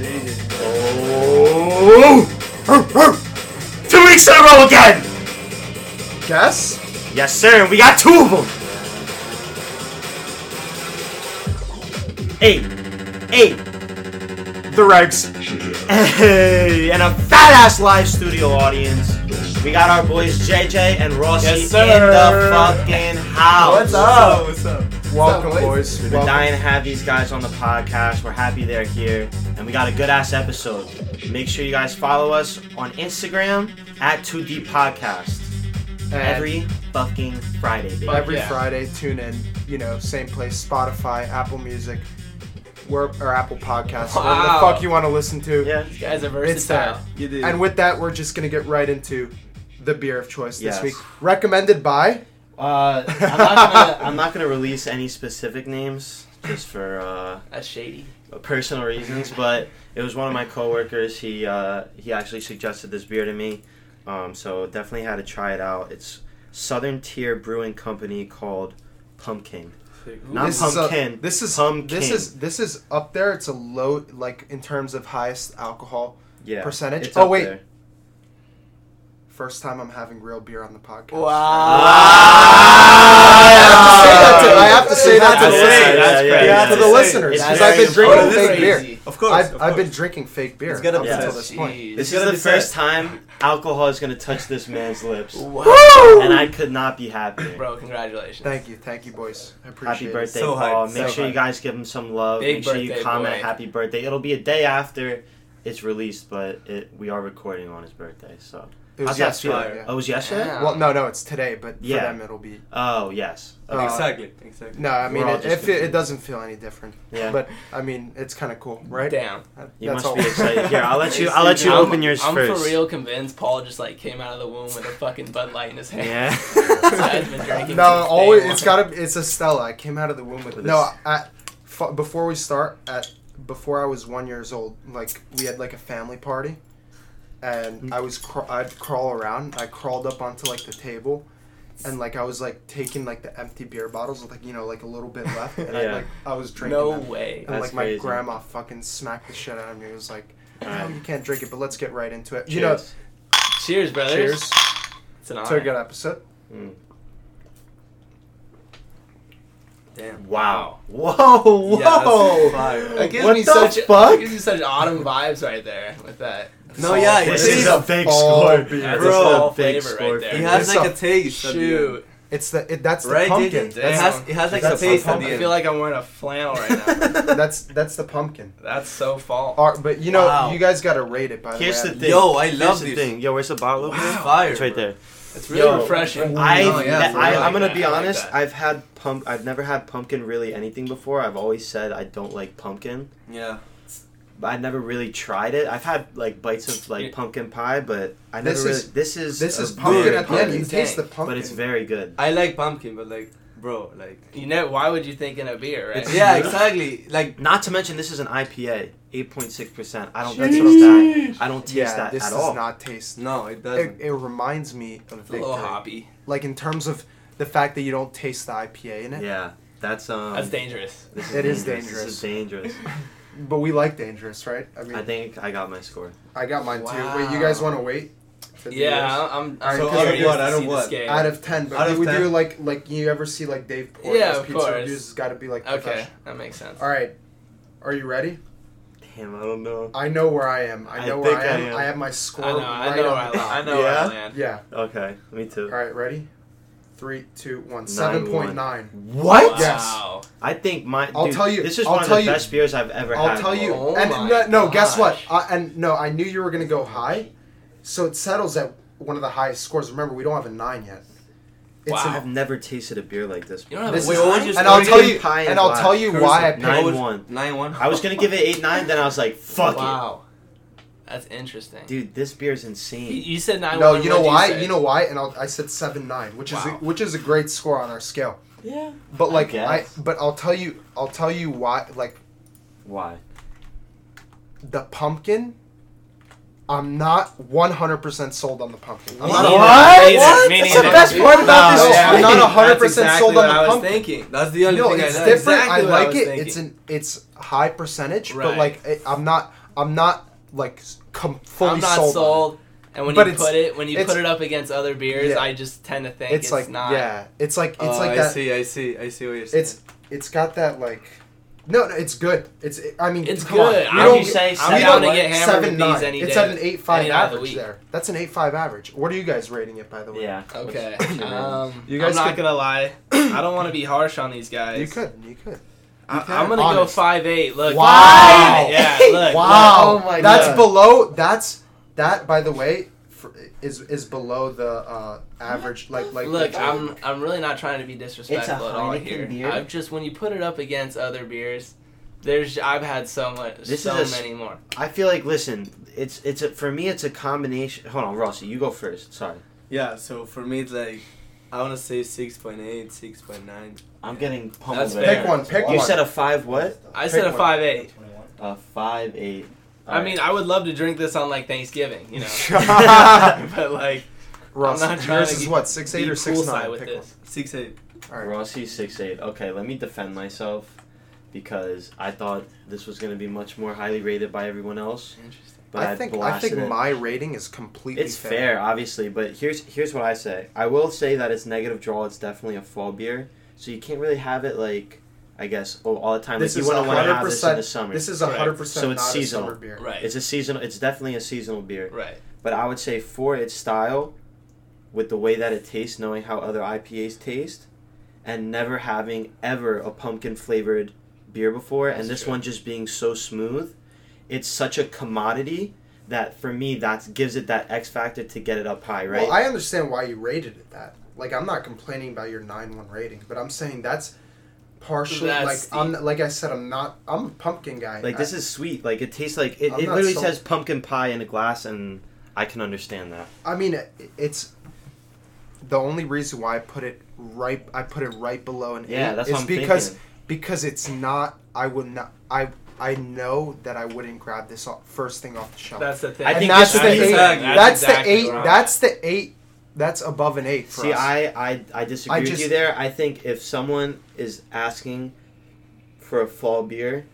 Oh! Two weeks in a row again! Guess? Yes, sir, we got two of them! Eight. Eight. The regs. Hey, and a fat ass live studio audience. We got our boys JJ and Rossi Yes, in the fucking house. What's up? What's up? Welcome, boys? We've been Welcome. dying to have these guys on the podcast. We're happy they're here. And we got a good ass episode. Make sure you guys follow us on Instagram at 2D Podcast. And Every fucking Friday, baby. every yeah. Friday, tune in. You know, same place: Spotify, Apple Music, where or Apple Podcasts, whatever the fuck you want to listen to. Yeah. These guys are It's there. versatile. You did. And with that, we're just gonna get right into the beer of choice Yes. this week. Recommended by. Uh, I'm not gonna. I'm not gonna release any specific names just for uh, That's shady. Personal reasons, but it was one of my coworkers. He uh, he actually suggested this beer to me, um, so definitely had to try it out. It's Southern Tier Brewing Company called Pumpkin. Not this is a- pumpkin. this is pumpkin. this is this is up there. It's a low like in terms of highest alcohol yeah percentage. it's Oh, up wait. there. First time I'm having real beer on the podcast. Wow. I have to say that to That's the crazy. listeners. That's Yeah, crazy. yeah, to the That's listeners, because I've been important. drinking oh, fake beer. Of course. I've, of I've been drinking fake beer It's gonna up be until said. this point. This is the first time alcohol is gonna touch this man's lips, Wow. and I could not be happier. Bro, congratulations. Thank you, thank you, boys. I appreciate Happy it. birthday, So Paul. hyped, Make so sure you guys give him some love. Big Make sure you comment boy. happy birthday. It'll be a day after it's released, but it, we are recording on his birthday. So It was yesterday. feel? yeah. Oh, it was yesterday? Yeah. Well, no, no, it's today, but for them it'll be. Oh, yes. Uh, exactly. Exactly. No, I mean We're it, just it, it doesn't feel any different. Yeah. But I mean, it's kind of cool, right? Damn. That- you that's must all. be excited. Here, I'll let you. I'll let you I'm, open yours I'm first. for real convinced Paul just like came out of the womb with a fucking Bud Light in his hand. Yeah. This guy's been drinking No, always it's gotta. It's a Stella. I came out of the womb with. With no, this- at before we start at before I was one years old, like we had like a family party, and I was cr- I'd crawl around. I crawled up onto like the table, and like I was like taking like the empty beer bottles with like you know like a little bit left, and I Yeah. like I was drinking. No them. way. And That's like my crazy. grandma fucking smacked the shit out of me. It was like, no, Alright. you can't drink it. But let's get right into it. You know, Cheers. Cheers, brothers. cheers It's an to a good episode. Mm. Damn. Wow. Whoa. Whoa. Yeah, that's fire. That gives What me the such fuck? That gives me such autumn vibes right there with that. No, yeah, This it is is a big fall score. beer. Bro, a fall a big score right there. It has It's like a- a taste. at. Shoot. It's the it, that's the Right, pumpkin. JJ? It has, it has like a taste the at the I feel like I'm wearing a flannel right now. That's that's the pumpkin. That's so fall. Ar- but you know, Wow. you guys gotta rate it by the Here's way. the thing. Yo, I Here's love the thing. Yo, where's the bottle over there? It's fire. It's right bro. there. It's really Yo, refreshing. I, Oh, yeah, I, for real. I'm gonna be like honest. that. I've had pump. I've never had pumpkin really anything before. I've always said I don't like pumpkin. Yeah. But I never really tried it. I've had like bites of like pumpkin pie, but I never This really. is- this is This is pumpkin at the end. You taste the pumpkin. but it's very good. I like pumpkin, but like, bro, like. You know, why would you think in a beer, right? Yeah, exactly. Like, Not to mention this is an IPA, eight point six percent. I don't That's taste what I'm that. I don't taste yeah, that this at does all. not taste. no, it It, doesn't. it reminds me of It's a little Victory. hoppy. Like in terms of the fact that you don't taste the IPA in it. yeah, that's um. That's dangerous. This It is This is dangerous. But we like dangerous, right? I mean, I think I got my score. I got mine too. Wait, you guys want to wait? Yeah. I'm. I'm so out of what, to out of what? Out of ten, but Out we of would 10? do like like you ever see like Dave Yeah, Portnoy's of pizza course. reviews? It's got to be like Okay, that makes sense. All right, are you ready? Damn, I don't know. I know where I am. I I know where think I I am. am. I have my score I know. I right know. on I, the I know. where I Yeah? land. Yeah. Okay, me too. All right, ready? Three, two, one. Nine, Seven point nine. What? Yes. Wow. I think my. I'll dude, tell you- This is I'll one of the you- best beers I've ever had. I'll tell you. Oh and my no, no guess what? I, and no, I knew you were gonna go high, so it settles at one of the highest scores. Remember, we don't have a nine yet. It's Wow. an- I've never tasted a beer like this. You don't have This a is- wait, what what was was your and I'll tell you, and and I'll tell you why I it. picked. Nine was- one. Nine one. I was gonna give it eight nine, then I was like, fuck it. Wow. That's interesting. dude. This beer is insane. you said nine. No, you know why? say? You know why? And I'll, I said seven nine, which is a, which is a great score on our scale. Yeah. But like I, guess. but I'll tell you, I'll tell you why. Like Why? the pumpkin, I'm not 100% sold on the pumpkin. I'm Me not neither. What? Me neither. What? Me That's the neither. best part about No, this I'm not 100% That's exactly sold on what the I was pumpkin. thinking. That's the only No, thing it's I know. different. Exactly I what I like it. thinking. It's an it's high percentage, but like it, I'm not I'm not like s- com- fully I'm not sold. sold. and when But you put it when you put it up against other beers, Yeah. I just tend to think It's, it's, like not. yeah, it's like it's oh, like I that. see, I see, I see what you're saying. It's it's got that like. No, no, it's good. It's. I mean, It's come on. good. You I'm, don't say I'm seven down to what? get hammered seven nine. these any it's day. at an eight five any night of the average there. That's an eight five average. What are you guys rating it by the way? Yeah. Okay. What's- what's your rating? Um, You guys I'm not could- gonna lie. I don't want to be harsh on these guys. You could. You could. I, can. I'm gonna Honest. go five eight. Look. Wow. Five? Yeah. Look. Wow. Oh my that's God. below. That's that. By the way, for, is is below the uh, average. Like like. Look, I'm I'm really not trying to be disrespectful at all Heineken here. beer? I've just when you put it up against other beers, there's I've had so much, This so is a s- many more. I feel like listen, it's it's a, for me it's a combination. Hold on, Rossi, you go first. Sorry, yeah, so for me, it's like, I want to say 6.8, 6.9. I'm getting pummeled. That's right fair. pick one. Pick You one. You said a five what? I Pick said a one. five eight. A five eight. I mean, I would love to drink this on like Thanksgiving, you know. but like, Ross, I'm not trying yours to is get- what six eight or six poolside nine. with Pick this. 6.8. one. All right. Rossi six eight. Okay, let me defend myself because I thought this was going to be much more highly rated by everyone else. Interesting. But I think I think it. my rating is completely It's fair, obviously, but here's here's what I say. I will say that it's negative draw. It's definitely a fall beer, so you can't really have it like I guess oh, all the time. This like is you wouldn't want to have this in 100% the summer. This is Correct. hundred percent So it's not seasonal. a summer beer. Right. It's a seasonal. It's definitely a seasonal beer. right. But I would say for its style, with the way that it tastes, knowing how other IPAs taste, and never having ever a pumpkin flavored beer before, and this true. one just being so smooth, it's such a commodity that for me that gives it that X factor to get it up high, right? Well, I understand why you rated it that. Like, I'm not complaining about your nine one rating, but I'm saying that's partially That's like I'm like I said I'm not I'm a pumpkin guy. like I- this is sweet. Like it tastes like it, I'm it not literally sold. says pumpkin pie in a glass, and I can understand that. I mean, it, it's the only reason why I put it right. I put it right below an Yeah, eight that's is what I'm because thinking. because it's not. I would not. I I know that I wouldn't grab this off, first thing off the shelf. That's the thing. I and think that's this the is eight. exactly- That's, exactly the eight. right. That's the eight. That's above an eight for See, us. I, I I disagree I with just- you there. I think if someone is asking for a fall beer,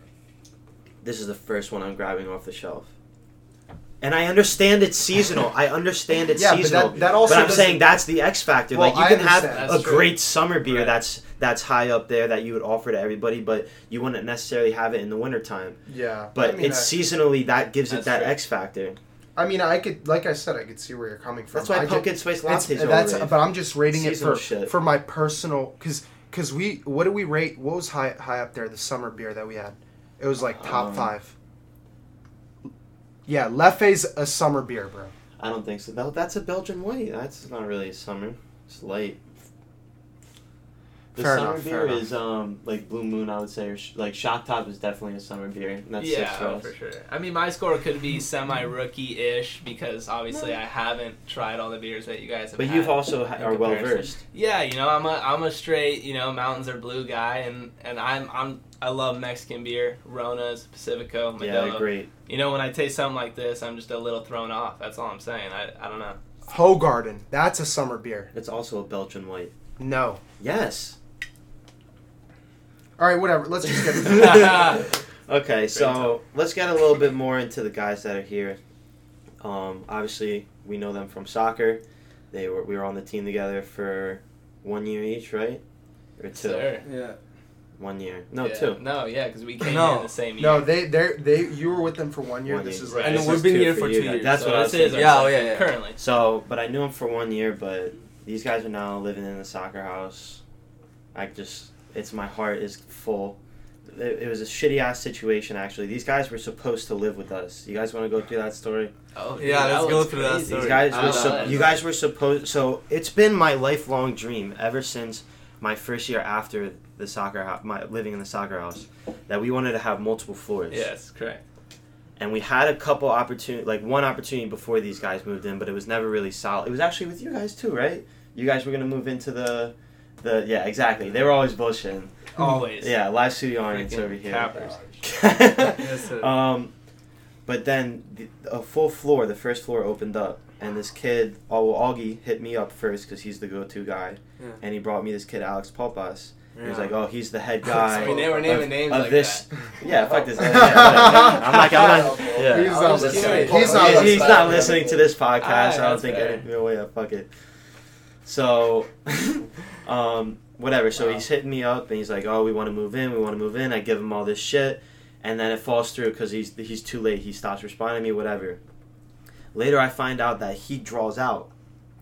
this is the first one I'm grabbing off the shelf. And I understand it's seasonal. I understand it's Yeah, but seasonal. that- that also but I'm saying that's the X factor. Well, like you I can have understand. a true. great summer beer Right. that's that's high up there that you would offer to everybody, but you wouldn't necessarily have it in the wintertime. yeah, But I mean, it's I, seasonally that gives it that true. X factor. I mean, I could, like I said, I could see where you're coming from. That's why I pumpkin spice It's, lattes are that's, overrated. but I'm just rating Seasonal it for shit. for my personal because because we what did we rate? What was high high up there? The summer beer that we had, it was like top Um, five. Yeah, Leffe's a summer beer, bro. I don't think so. That, that's a Belgian white. That's not really a summer. It's light. The Fair summer enough, beer fair is um like Blue Moon, I would say, or sh- like Shock Top is definitely a summer beer. And that's yeah, six for oh, us. for sure. I mean, my score could be semi rookie ish because obviously I haven't tried all the beers that you guys have. But had you've also ha- are well versed. Yeah, you know, I'm a I'm a straight you know mountains are blue guy, and and I'm I'm I love Mexican beer, Ronas, Pacifico, Yeah, Modelo. they're great. You know, when I taste something like this, I'm just a little thrown off. That's all I'm saying. I I don't know. Hoegaarden, that's a summer beer. It's also a Belgian white. No. Yes. All right, whatever. Let's just get. into Okay, so let's get a little bit more into the guys that are here. Um, obviously, we know them from soccer. They were we were on the team together for one year each, right? Or two? Sir. Yeah. One year. No, Yeah. two. No, yeah, because we came No. in the same year. No, they they they you were with them for one year. One this year. is Right. And This we've is been here for for two guys. years. That's So what I was this is thinking. Yeah, oh, yeah, yeah. Currently. So, but I knew him for one year, but these guys are now living in the soccer house. I just, it's my heart is full. It, it was a shitty ass situation actually. These guys were supposed to live with us. You guys want to go through that story? Oh Yeah, that let's go was through that story. These guys were, know sup- that. you guys were supposed. So it's been my lifelong dream ever since my first year after the soccer house, my living in the soccer house, that we wanted to have multiple floors. Yes, correct. and we had a couple opportunity like one opportunity before these guys moved in but it was never really solid it was actually with you guys too right you guys were gonna move into the the yeah exactly they were always bullshitting Always. yeah live studio audience Freaking over here cappers. Um but then the, a full floor the first floor opened up and this kid oh well, augie hit me up first because he's the go-to guy Yeah. and he brought me this kid alex Popas. he was like oh he's the head guy I mean, they were naming of- names of like this that. yeah, fuck this. Yeah. I'm like, I'm not. Yeah, Yeah. He's not listening. He's not he's, he's not listening to this podcast. Alright, I don't think. Any, no way. Fuck it. So, um, whatever. So Wow. he's hitting me up, and he's like, "Oh, we want to move in. We want to move in." I give him all this shit, and then it falls through because he's he's too late. He stops responding to me. Whatever. Later, I find out that he draws out.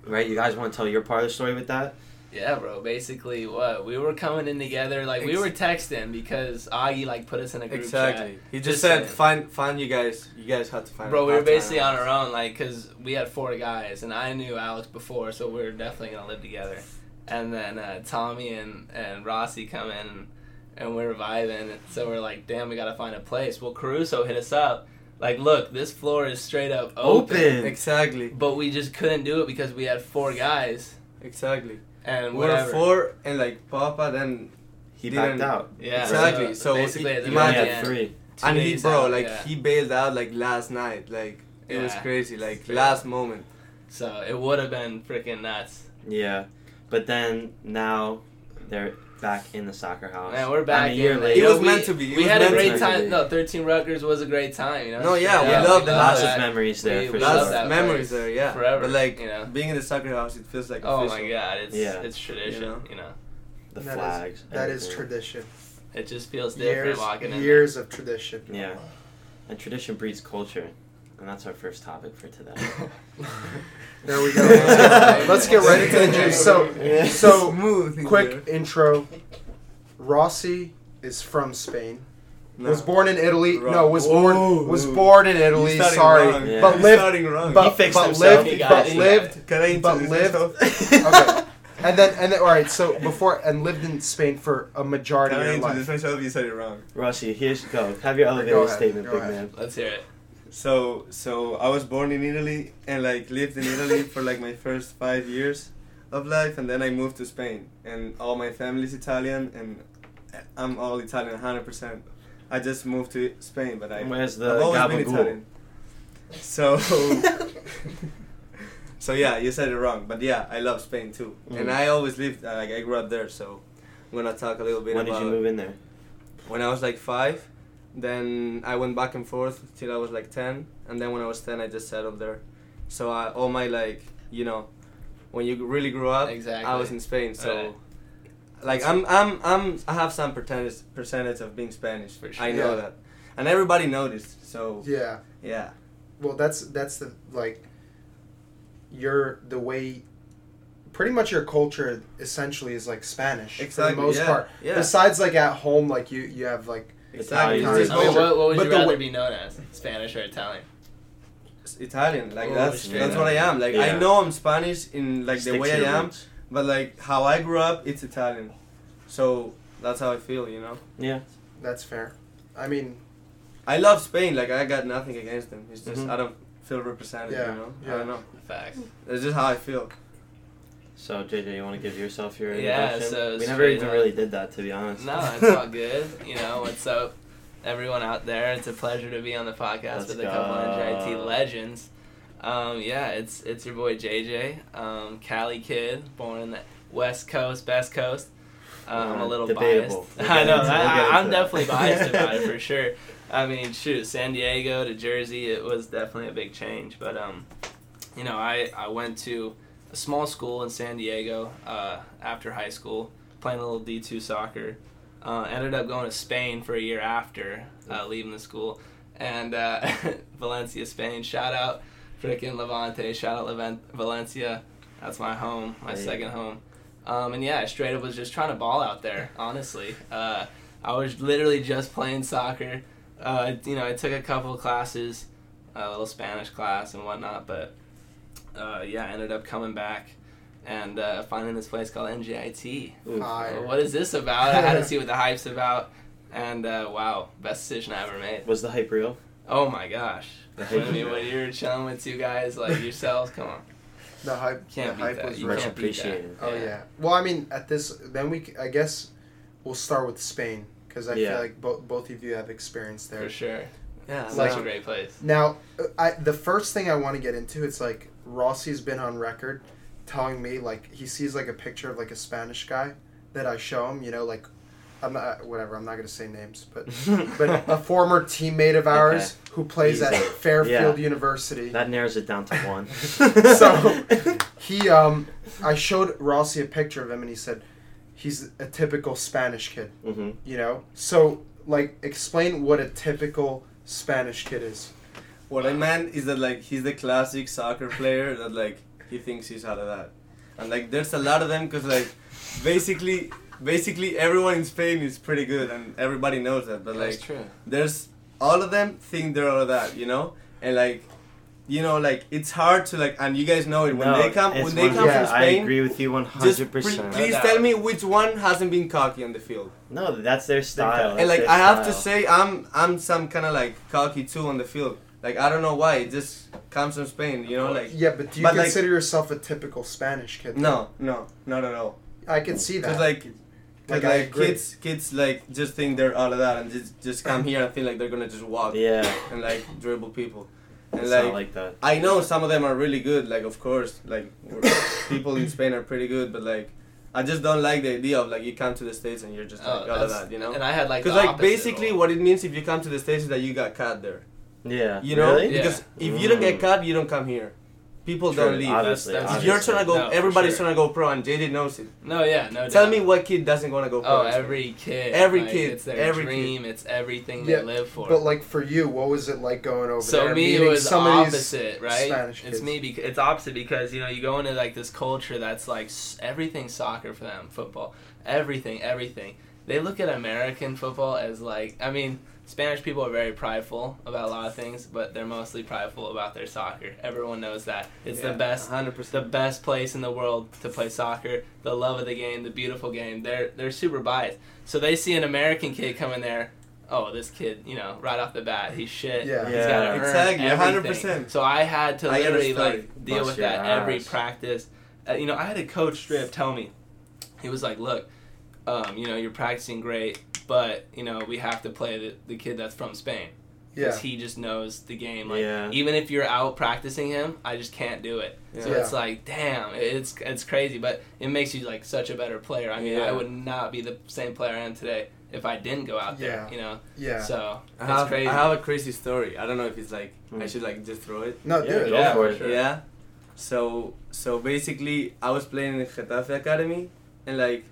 Right? You guys want to tell your part of the story with that? Yeah, bro. Basically, what we were coming in together, like we were texting because Augie like put us in a group Exactly. He just, Just said, saying. "Find, find you guys. You guys had to find." Bro, we were basically on our own, like, cause we had four guys, and I knew Alex before, so we were definitely gonna live together. And then uh, Tommy and and Rossi come in, and, and we're vibing, and so we're like, damn, we gotta find a place. Well, Caruso hit us up, like, look, this floor is straight up open. Open. Exactly. But we just couldn't do it because we had four guys, Exactly. and We were four, and like Papa, then He Didn't- backed out. Yeah, Exactly, so basically, i- at the He only very had three. two and he, bro, out, like yeah. he bailed out like last night. Like it was crazy. Like last moment. So it would have been freaking nuts. Yeah, but then now they're back in the soccer house. Man, we're back I mean, a year in. later. It You know, was we- meant to be. It we had a great time. No, 13 Rutgers was a great time. You know. No, yeah, Straight we up, loved it. love Lots that. of memories there We- for we sure. love Lots that of memories there, yeah. forever, But like you know. being in the soccer house, it feels like Oh official. my god, it's Yeah. it's tradition. You know? You know, The That is- flags. That is everything. tradition. it just feels different Years, walking in. years of tradition. Yeah, and tradition breeds culture, and that's our first topic for today. There we go. Let's get right into the juice. So, so Smooth. quick intro. Rossi is from Spain. No. Was born in Italy. Wrong. No, was Whoa. born was born in Italy. starting Sorry, wrong. Yeah. but You're lived starting wrong. but, He fixed but lived He but it, lived Can I but lived okay. And then and then all right. So before and lived in Spain for a majority Can I of your introduce life. myself? You said it wrong. Rossi, here's go. Have your elevator Go statement, big ahead. man. Let's hear it. So so I was born in Italy and like lived in Italy for like my first five years of life, and then I moved to Spain, and all my family's Italian, and I'm all Italian, hundred percent. I just moved to Spain, but I Where's the I've always been? Italian. So so yeah, you said it wrong, but yeah, I love Spain too, and Mm. I always lived uh, like I grew up there, so I'm gonna talk a little bit When did you move in there? when I was like five, then I went back and forth till I was like ten, and then when I was ten, I just settled there. So I, all my like, you know, when you really grew up, I was in Spain. So, Right. like, I'm, I'm, I'm, I have some percentage percentage of being Spanish. For sure. I know Yeah. that, and everybody noticed. So Yeah. yeah, Well, that's that's the like. Your the way. Pretty much your culture essentially is like Spanish for the most yeah, part. yeah, Besides, like at home, like you you have like exactly. Italian. It's I what, what would But you rather way- be known as? Spanish or Italian? Italian. Like Oh, that's straight that's what I am. Like Yeah. I know I'm Spanish in like Stick the way I am, roots. but like how I grew up, it's Italian. So that's how I feel. You know. Yeah. that's fair. I mean, I love Spain. Like I got nothing against them. It's just Mhm. I don't feel represented. Yeah, You know. yeah. I don't know. Facts. It's just how I feel. So JJ, you want to give yourself your Yeah, introduction? so we never even up. really did that, to be honest. No, it's all good. You know, what's up, everyone out there? It's a pleasure to be on the podcast Let's with a couple of NJIT legends. Um, yeah, it's it's your boy JJ, um, Cali kid, born in the West Coast, best coast. Um, I'm a little debatable. biased. We'll I know. I, we'll get I, I'm that. definitely biased about it for sure. I mean, shoot, San Diego to Jersey, it was definitely a big change. But um, you know, I I went to a small school in San Diego uh, after high school, playing a little D2 soccer. Uh, ended up going to Spain for a year after uh, leaving the school, and uh, Valencia, Spain. Shout out, freaking Levante. Shout out Leven- Valencia. That's my home, my second home. Um, and yeah, I straight up was just trying to ball out there. Honestly, uh, I was literally just playing soccer. Uh, you know, I took a couple of classes, a little Spanish class and whatnot, but uh, yeah, I ended up coming back and uh, finding this place called NJIT. Fire. Well, what is this about? I had to see what the hype's about, and uh, wow, best decision I ever made. Was the hype real? Oh my gosh! I mean, when you're chilling with two guys like yourselves, come on, the hype. can't the hype that. was You. Much can't beat that. appreciated. Oh Yeah. yeah. Well, I mean, at this, then we, I guess, we'll start with Spain because I Yeah. feel like both both of you have experience there. for sure. Yeah. Such Like- a great place. Now, uh, I the first thing I want to get into it's like Rossi's been on record telling me like he sees like a picture of like a Spanish guy that I show him. You know, like I'm not whatever. I'm not gonna say names, but but a former teammate of ours who plays at. Fairfield University. That narrows it down to one. So- He um, I showed Rossi a picture of him, and he said he's a typical Spanish kid. hmm You know, so like explain what a typical Spanish kid is. What I meant is that like he's the classic soccer player that like he thinks he's out of that, and like there's a lot of them because like basically basically everyone in Spain is pretty good and everybody knows that. But That's like true. there's all of them think they're out of that, you know, and like you know like it's hard to like and you guys know it when No, they come when they come yeah, from Spain. I agree with you hundred percent. please tell me which one hasn't been cocky on the field. No, that's their style. and like I have to say, I'm I'm some kind of like cocky too on the field. Like I don't know why it just comes from Spain, you know. Like Yeah, but do you But, like- consider yourself a typical Spanish kid? no, no, not at all. I can see that. Because like, Like, cause, like kids, kids like just think they're all of that and just just come here and think like they're gonna just walk Yeah, and like dribble people. And it's like, not like that. I know some of them are really good. Like of course, like people in Spain are pretty good, but like. I just don't like the idea of like you come to the states and you're just like Oh, all of that, you know. And I had like Because like basically role. what it means if you come to the states is that you got caught there. Yeah, You know, really? Yeah. because if you don't get mm. cut, you don't come here. People True, don't leave. obviously, That's- if that's- you're trying to go, No, everybody's sure. trying to go pro, and JD knows it. No, yeah, no. Tell doubt. me what kid doesn't want to go pro. Oh, every kid. Every like, kid, It's their every dream. It's everything Yeah, they live for. but like for you, what was it like going over so there? me, it was some of these opposite, right? Spanish It's me. Because, it's opposite because you know you go into like this culture that's like s- everything soccer for them, football, everything, everything. They look at American football as like, I mean, Spanish people are very prideful about a lot of things, but they're mostly prideful about their soccer. Everyone knows that it's the best 100%. the best place in the world to play soccer, the love of the game, the beautiful game. They're they're super biased. So they see an American kid come in there. Oh, this kid, you know, right off the bat, he's shit. Yeah. He's Yeah. got to Exactly, everything. 100%. So I had to literally like deal with your that every practice. Uh, you know, I had a coach straight up tell me, he was like, "Look, um, you know, you're practicing great, but you know, we have to play the, the kid that's from Spain because Yeah. he just knows the game. Like, Yeah. even if you're out practicing him, I just can't do it. So Yeah. it's like, damn, it's it's crazy, but it makes you like such a better player. I mean, Yeah. I would not be the same player I am today if I didn't go out there. Yeah. You know, Yeah. so I have, crazy. I have a crazy story. I don't know if it's like I Mm. should like just throw it. No, Yeah, dude. go Yeah, for for it. sure. Yeah. So so basically, I was playing in the Getafe Academy, and like,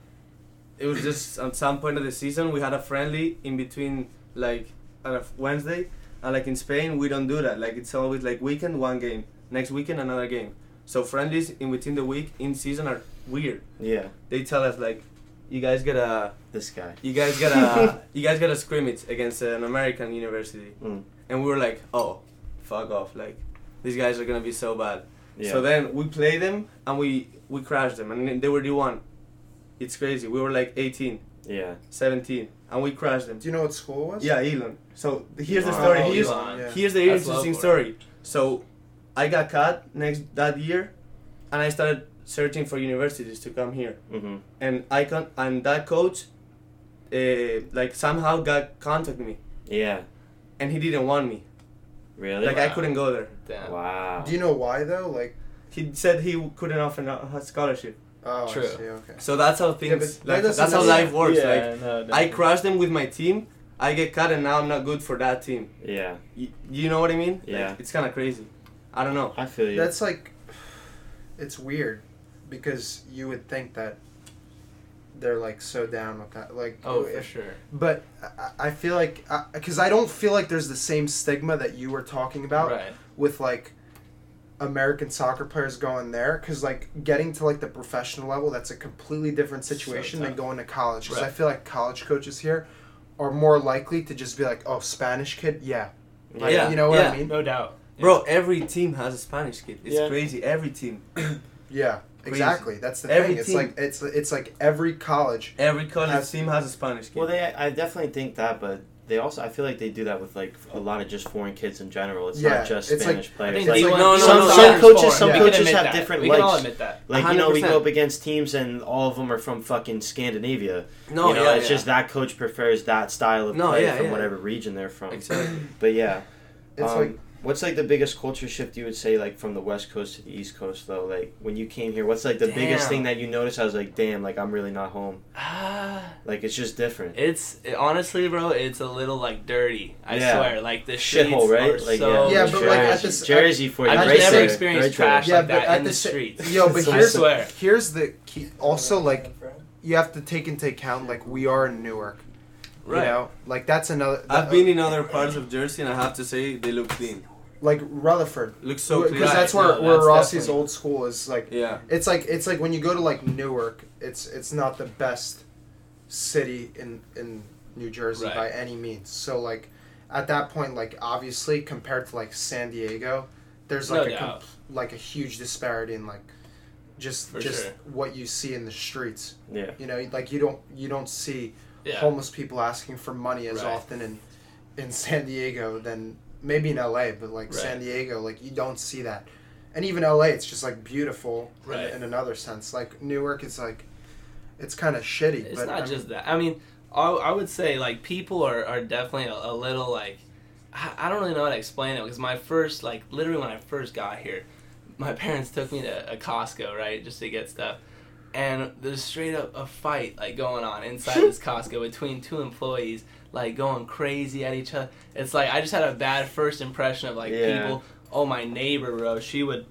it was just at some point of the season we had a friendly in between like on a Wednesday, and like in Spain we don't do that. Like it's always like weekend one game, next weekend another game. So friendlies in between the week in season are weird. Yeah, They tell us like, you guys gotta this guy. you guys gotta you guys gotta scrimmage against an American university, Mm. and we were like, oh, fuck off! Like these guys are gonna be so bad. Yeah. So then we play them and we we crashed them, and they were the one. It's crazy. We were like 18, yeah. 17, and we crashed them. Do you know what school was? Yeah, Elon. So here's the Oh, story. Oh, Here's Yeah. here's the That's interesting story. So I got caught next that year, and I started searching for universities to come here. Mm-hmm. And I con- and that coach, uh, like somehow got contact me, Yeah. and he didn't want me. Really? Like I couldn't go there. Damn. wow. Do you know why though? Like, He said he couldn't offer a a scholarship. Oh, I True. see, okay. So that's how things. but that like, doesn't that's how life works. Yeah, Like no, I definitely. crushed them with my team. I get cut, and now I'm not good for that team. Yeah, Y- you know what I mean? Like, Yeah. it's kind of crazy. I don't know. I feel you. That's like, it's weird, because you would think that they're like so down with that. Like, Oh, for sure. But I, I feel like because I don't feel like there's the same stigma that you were talking about Right. with like American soccer players going there because like getting to like the professional level that's a completely different So situation than going to college because I feel like college coaches here are more likely to just be like oh Spanish kid yeah Like, Yeah, you know what yeah. I mean No doubt. Bro, every team has a Spanish kid. It's Yeah. crazy. Every team. yeah exactly that's the Every thing it's team. like it's it's like every college Every college Has- team has a Spanish kid. well, they. I definitely think that, but they also. I feel like they do that with like a lot of just foreign kids in general. It's Yeah, not just it's like- Spanish I players. think Like, D1 D1 no, no, some no, some coaches, some We can coaches have that. different We can all likes. admit that. Like you know, we go up against teams and all of them are from fucking Scandinavia. no, you know, yeah, it's yeah. just that coach prefers that style of No, play yeah, from yeah. whatever region they're from. Exactly. But yeah, it's Um, like What's like the biggest culture shift you would say like from the West Coast to the East Coast though? Like when you came here, what's like the biggest thing that you noticed? I was like, damn, like I'm really not home. Ah, Like it's just different. it's it- honestly, bro. It's a little like dirty. I Yeah. swear, like the streets Shithole, right? are Like so yeah, Yeah, but, like, at Jersey, this- Jersey for you, I've right never there, experienced right trash. Yeah, like but that at in the the streets. Yo, but I here's swear. here's the key. Also, like you have to take into account like we are in Newark. You Right. know, like that's another. I've been in other parts of Jersey and I have to say they look clean. Like Rutherford Looks so because clean. Right, that's where no, where that's Rossi's definitely- old school is. Like Yeah. it's like it's like when you go to like Newark, it's it's not the best city in in New Jersey Right. by any means. So like at that point, like obviously compared to like San Diego, there's No like a doubt. comp- like a huge disparity in like just For just sure. what you see in the streets. Yeah. You know, like you don't you don't see Yeah. homeless people asking for money as Right. often in in San Diego than maybe in LA, but like San Diego, like you don't see that. And even LA, it's just like beautiful in- Right. in, another sense. Like Newark, it's like it's kind of shitty. It's but not I just that. I mean, I, I would say like people are, are definitely a, a little like I, I don't really know how to explain it because my first like literally when I first got here, my parents took me to a Costco right just to get stuff, and there's straight up a fight like going on inside this Costco between two employees like going crazy at each other. It's like I just had a bad first impression of like Yeah. people. Oh, my neighbor, bro, she would.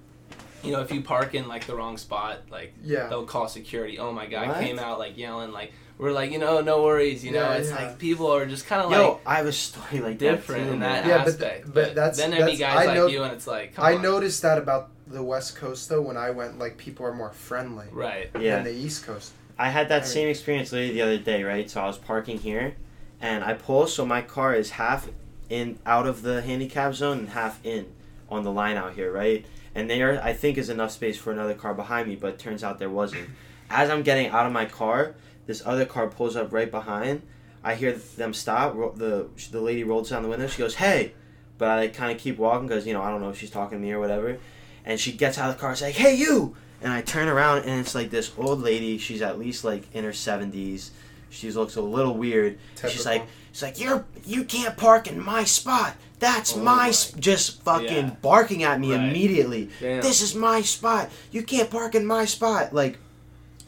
You know, if you park in like the wrong spot, like Yeah. they'll call security. Oh my god, What? came out like yelling, like we're like, you know, no worries. You know, it's yeah. like people are just kind of Yo, like I have a story like different that too, in that Yeah, but aspect. th- but that's- then there be that's- guys I like know- you, and it's like, come I on. noticed that about the West Coast though. When I went, like people are more friendly right? Yeah. than the East Coast. I had that I mean- same experience literally the other day, right? So I was parking here, and I pull, so my car is half in out of the handicap zone and half in on the line out here, right? And there, I think, is enough space for another car behind me, but turns out there wasn't. As I'm getting out of my car, this other car pulls up right behind. I hear them stop. The the lady rolls down the window. She goes, "Hey," but I kind of keep walking because you know I don't know if she's talking to me or whatever. And she gets out of the car. It's like, "Hey, you!" And I turn around and it's like this old lady. She's at least like in her seventies. She looks a little weird. And She's like, she's like, "You're you can't park in my spot. That's Oh my my- sp-. just fucking Yeah. barking at me Right. immediately. Damn. This is my spot. You can't park in my spot. Like,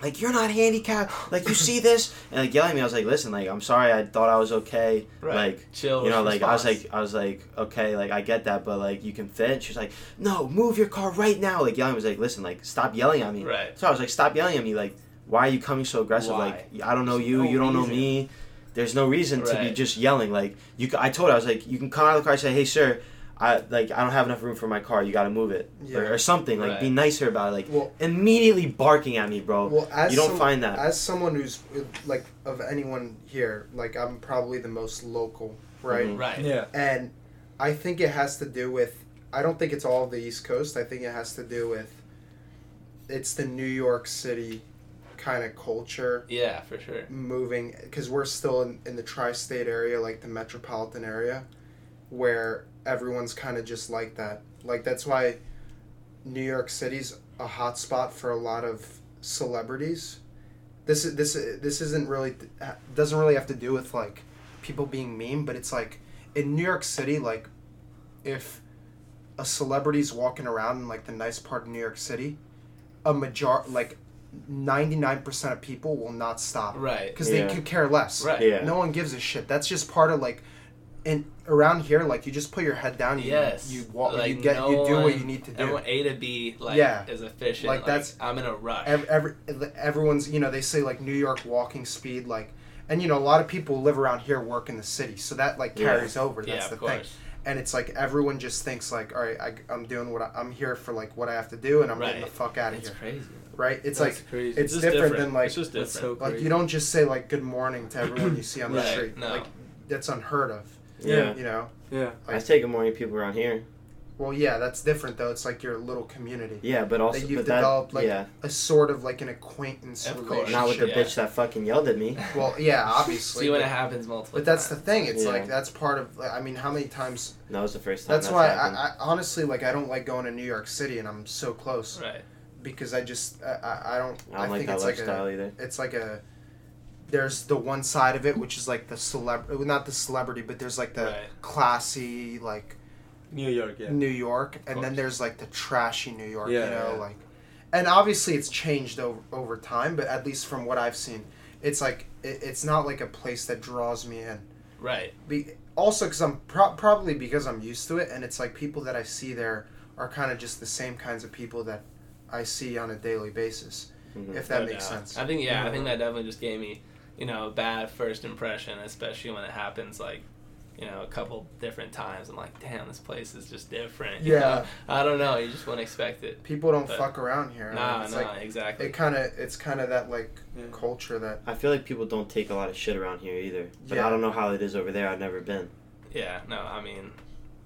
like you're not handicapped. Like you see this and like yelling at me. I was like, listen, like I'm sorry. I thought I was okay. Right. Like Chill. you know, like I was like I was like okay, like I get that, but like you can fit. She's like, no, move your car right now. Like yelling I was like, listen, like stop yelling at me. right. So I was like, stop yelling at me. Like, why are you coming so aggressive? Why? Like, I don't know There's you. no you don't know me. There's no reason to be just yelling. Like, you. c- I told her I was like, you can come out of the car and say, hey, sir, I like I don't have enough room for my car. You got to move it Yeah. or, or something. Like, be nicer about it. Like, Well, immediately barking at me, bro. well, as you don't some- find that. as someone who's like of anyone here, like I'm probably the most local, right? Mhm. Right. Yeah. And I think it has to do with. I don't think it's all the East Coast. I think it has to do with. It's the New York City kind of culture Yeah, for sure. moving because we're still in, in the tri-state area like the metropolitan area where everyone's kind of just like that like that's why new york city's a hot spot for a lot of celebrities this is this this isn't really doesn't really have to do with like people being mean but it's like in new york city like if a celebrity's walking around in like the nice part of new york city a major like 99% of people will not stop Right. because Yeah. they could care less. Right. Yeah. No one gives a shit. That's just part of like, in around here, like you just put your head down. You, Yes. You walk. Like, you get. no you do what you need to do. A to B like Yeah. is efficient. Like, Like, that's- I'm in a rush. Every, every everyone's you know they say like New York walking speed like, and you know a lot of people live around here work in the city, so that like Yeah. carries over. That's yeah, the of thing. course. And it's like everyone just thinks like, all right, I, I'm doing what I, I'm here for like what I have to do, and I'm getting the fuck out of It's here. crazy. Right? It's That's like crazy. it's just different, than like it's just That's different. so like you don't just say like good morning to everyone you see on the Right, street. no. Like that's unheard of. yeah. You know. Yeah. I say good morning to people around here. Well, yeah, that's different though. It's like your little community. Yeah, but also that you've but that, developed like yeah, a sort of like an acquaintance Of course. relationship. not with the Yeah. bitch that fucking yelled at me. Well, yeah, obviously. See when but, it happens multiple. Times. But that's the thing. It's Yeah. like that's part of. Like, I mean, how many times? That was the first time. That's, That's, why. I, I honestly like. I don't like going to New York City, and I'm so close right. because I just I, I, I don't. I don't like think that it's like a. lifestyle either. It's like a. There's the one side of it, which is like the celeb, not the celebrity, but there's like the Right. classy, like, New York, yeah. New York, and then there's like the trashy New York, Yeah, you know, yeah. like, and obviously it's changed over over time, but at least from what I've seen, it's like it, it's not like a place that draws me in. Right. Be, also, because I'm pro- probably because I'm used to it, and it's like people that I see there are kind of just the same kinds of people that I see on a daily basis. Mhm. If that No makes doubt. sense. I think yeah, I think that definitely just gave me, you know, a bad first impression, especially when it happens like, you know, a couple different times. I'm like, damn, this place is just different. you Yeah. know? I don't know. You just wouldn't expect it. People don't But- fuck around here. Nah, it's nah, like exactly. it kind of it's kind of that like Yeah. culture that I feel like people don't take a lot of shit around here either. But Yeah. I don't know how it is over there. I've never been. yeah. No, I mean,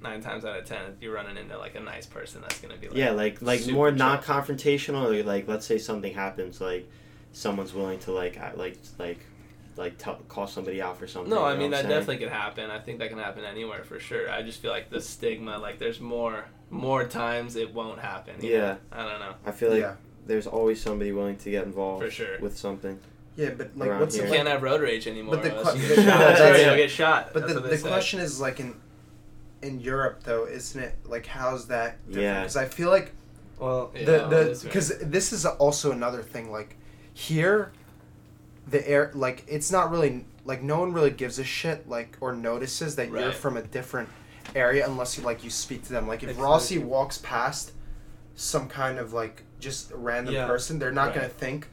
nine times out of ten, if you're running into like a nice person that's gonna be like, Yeah, like like more chill. non-confrontational. Or like let's say something happens, like someone's willing to like like like like tell, call somebody out for something. No, I mean that saying? definitely could happen. I think that can happen anywhere for sure. I just feel like the stigma, like there's more more times it won't happen. you know? Yeah. I don't know I feel like yeah there's always somebody willing to get involved for sure. with something. yeah but like Around what's You it here. like can't have road rage anymore. But the unless you get shot. that's That's. You'll get shot. But That's the, the question is like in in Europe though, isn't it? Like how's that different? Yeah. Because I feel like Well, Yeah, the it the because this is also another thing. Like here, the air like it's not really like no one really gives a shit like or notices that you're from a different area unless you like you speak to them. Like if Exactly. Rossi walks past some kind of like just random Yeah. person, they're not Right. gonna think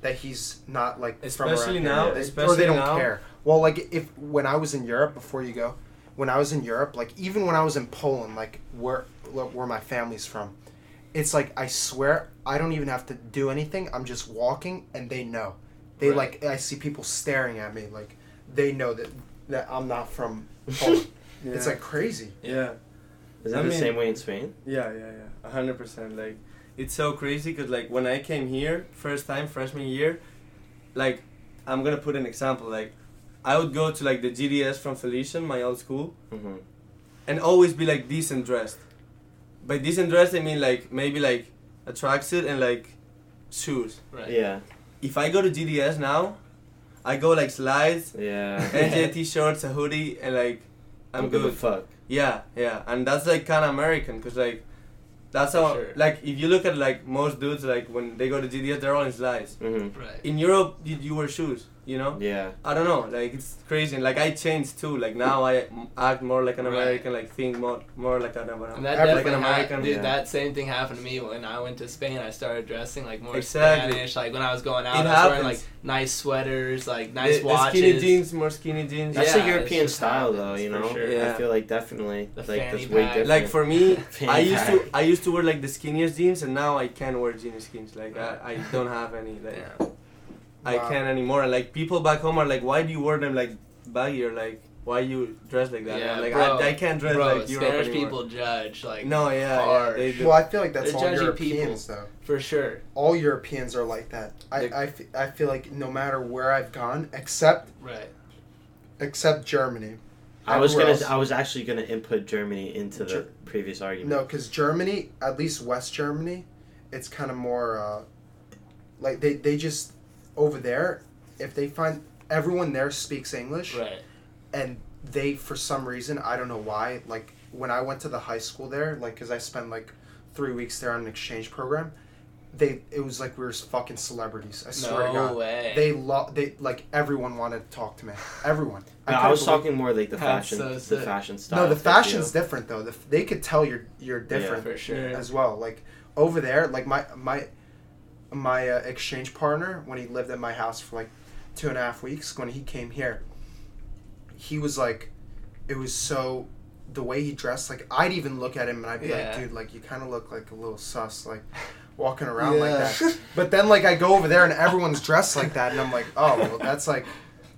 that he's not like from Especially now-. They- or they don't now. care. Well, like if when I was in Europe before you go, when I was in Europe, like even when I was in Poland, like where where my family's from, it's like I swear I don't even have to do anything. I'm just walking and they know. They Right. like I see people staring at me like they know that that I'm not from Poland. yeah. It's like crazy. yeah, Is that I the mean- same way in Spain? yeah, yeah, yeah, a hundred percent. Like, it's so crazy because like when I came here first time freshman year, like, I'm gonna put an example. Like, I would go to like the GDS from Felician, my old school, hmm and always be like decent dressed. By decent dressed, I mean like maybe like a tracksuit and like shoes. Right. Yeah, If I go to GDS now, I go like slides, yeah. NJIT shorts, a hoodie, and like I'm Don't give a good. fuck. Yeah, yeah, and that's like kind of American, cause like that's how Sure. like if you look at like most dudes like when they go to GDS they're all in slides. hmm Right. In Europe you, you wear shoes, you know. Yeah. I don't know, like it's crazy. And, like I changed too. Like now i act more like an Right. American, like think more more like an, And American. that like an definitely ha- American. dude, yeah. that same thing happened to me when I went to Spain. I started dressing like more Exactly. Spanish. Like when I was going out, It I was wearing like nice sweaters, like nice the, watches. skinny jeans, more skinny jeans. That's Yeah, a European style, happens, though. You know, sure. Yeah. I feel like definitely The like that's way different. Like for me, I used to. I used to wear like the skinniest jeans, and now I can't wear jeans skins. Like I, I don't have any. Like Yeah. I Wow. can't anymore. And like people back home are like, why do you wear them like baggy or like why you dress like that? Yeah, And I'm like bro, I, I can't dress Bro, like Europe Spanish anymore. people judge like No, yeah, yeah, hard. they. Well, I feel like that's They're all judging Europeans though. for sure. All Europeans are like that. I, I, I feel like no matter where I've gone, except Right. except Germany. I was gonna. else- I was actually gonna input Germany into the Ger- previous argument. No, because Germany, at least West Germany, it's kind of more uh, like they they just over there. If they find everyone there speaks English, Right. and they for some reason I don't know why. Like when I went to the high school there, like because I spent like three weeks there on an exchange program, they it was like we were fucking celebrities. I swear to God. way. They lo- they like everyone wanted to talk to me. Everyone. No, I, couldn't was believe- talking more like the fashion, so the fashion style. No, the fashion's different though. The, f- they could tell you're you're different for sure. as well. Like over there, like my my my uh, exchange partner when he lived at my house for like two and a half weeks. When he came here, he was like, it was so the way he dressed. Like I'd even look at him and I'd be Yeah. like, dude, like you kind of look like a little sus, like walking around like that. But then like I go over there and everyone's dressed like that, and I'm like, oh, well, that's like.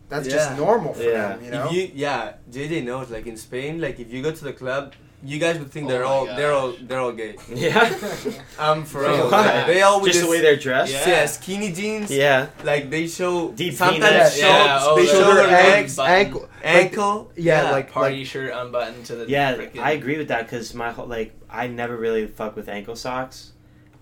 That's just normal for Yeah. them, you know. If you yeah, JJ knows. Like in Spain, like if you go to the club, you guys would think Oh they're my all they're all they're all gay. Yeah. I'm um, for Bro, real. yeah. They all with Just this, the way they're dressed. Yeah. yeah, skinny jeans. Yeah. Like they show Deep sometimes V-neck. show Yeah, oh, they show their Shoulder, legs, button. ankle, ankle. yeah, like Party like, shirt unbuttoned to the Yeah, frickin- I agree with that because my whole like I never really fuck with ankle socks.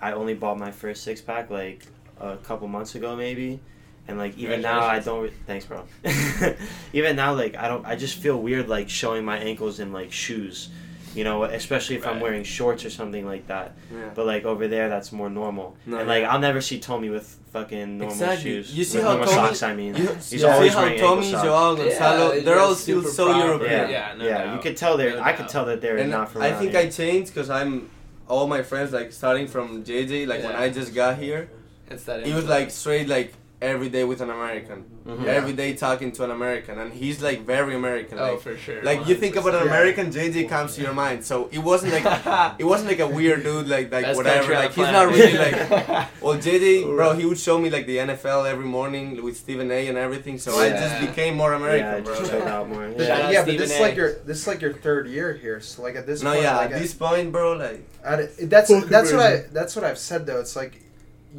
I only bought my first six pack like a couple months ago maybe, and like even now I don't. Re- Thanks, bro. even now like I don't. I just feel weird like showing my ankles in like shoes, You know, especially if I'm wearing shorts or something like that. Yeah. But like over there, that's more normal. No, and like yeah. I'll never see Tommy with fucking normal Exactly. shoes. You see with how normal Tommy- socks. I mean, You he's see always how wearing Tommy, ankle socks. Joao, Gonzalo, Yeah, they're all still super so proper. European. Yeah, Yeah, no yeah. doubt. You could tell they're. No I could doubt. tell that they're and not from. I think here. I changed because I'm all my friends like starting from JJ. Like when I just got here, It's that. he was like straight like every day with an American, Mhm. Yeah. every day talking to an American, and he's like very American. Oh, Like, for sure. like you think about an 100%. American, JJ comes to your mind. So it wasn't like it wasn't like a weird dude like like Best whatever. Like he's not really like. Well, JJ, bro, he would show me like the NFL every morning with Stephen A. and everything. So I just became more American, yeah, bro. just Like- out more. Th- Yeah. Shout yeah, but Stephen this is like your this is like your third year here. So like at this no, point, yeah, like, at this point, bro, like At it, that's that's what I that's what I've said though. It's like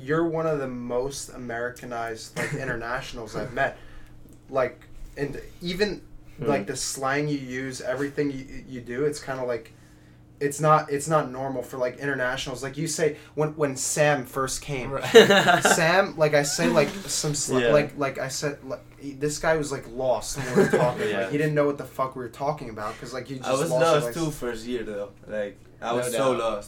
you're one of the most Americanized like internationals I've met. Like and even Hmm. like the slang you use, everything you you do, it's kind of like it's not it's not normal for like internationals. Like you say when when Sam first came. Right. Sam, like I say, like some sl- Yeah. like like I said, like, he- this guy was like lost when we were talking. Yeah. Like he didn't know what the fuck we were talking about because like he just I was lost, lost like, too first year though. Like I No was so doubt.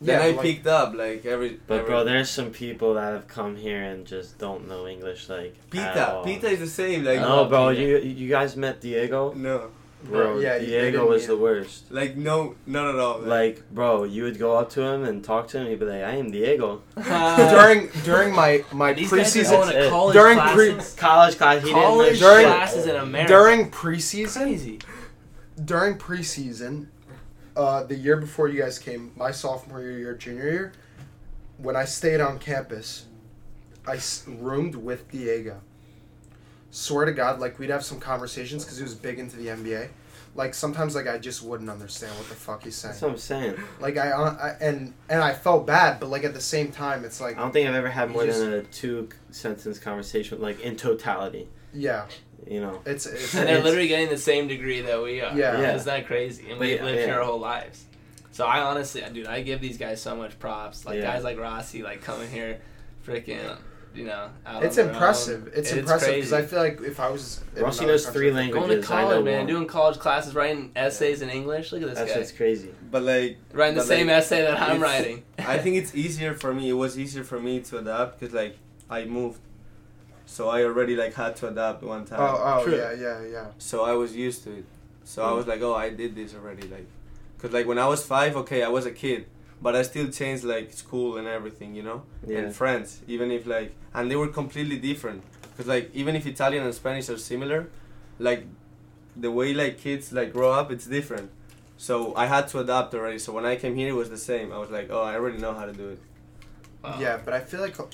Lost. Yeah, then I like, picked up like every. But every, bro, there's some people that have come here and just don't know English like at Pita, all. Pita is the same. Like No, bro, Pita. you you guys met Diego, no, bro. Yeah, Diego was the worst. like no, not at all. Like, bro, you would go up to him and talk to him. He'd be like, "I am Diego." during during my my These preseason going That's to it. college During classes. College class, he college didn't know During- classes in America. during preseason crazy. during preseason, uh, the year before you guys came, my sophomore year, your junior year, when I stayed on campus, I s- roomed with Diego. Swear to God, like we'd have some conversations because he was big into the NBA. Like sometimes, like I just wouldn't understand what the fuck he's saying. That's what I'm saying. Like I, uh, I and and I felt bad, but like at the same time, it's like I don't think I've ever had more just- than a two sentence conversation, like in totality. yeah, You know. it's it's, And they're it's literally getting the same degree that we are. Yeah. Yeah. Isn't that crazy? And But we yeah, lived yeah. here our whole lives. So I honestly, dude, I give these guys so much props. Like Yeah. guys like Rossi, like coming here, freaking, you know, out it's on their impressive. own. It's, impressive because. I feel like if I was Rossi knows three languages. Going to college, man, one. doing college classes, writing essays in English. Look at this That's guy. That's crazy. but like Writing the but, same like, essay that I'm writing. I think it's easier for me. It was easier for me to adapt because like I moved, so I already like had to adapt one time. Oh, oh True. yeah, yeah, yeah. So I was used to it. So I Mm. was like, oh, I did this already. Like, cause like when I was five, okay, I was a kid, but I still changed like school and everything, you know, Yeah. and friends. Even if like, and they were completely different. Cause like even if Italian and Spanish are similar, like the way like kids like grow up, it's different. So I had to adapt already. So when I came here, it was the same. I was like, oh, I already know how to do it. Wow. Yeah, but I feel like uh,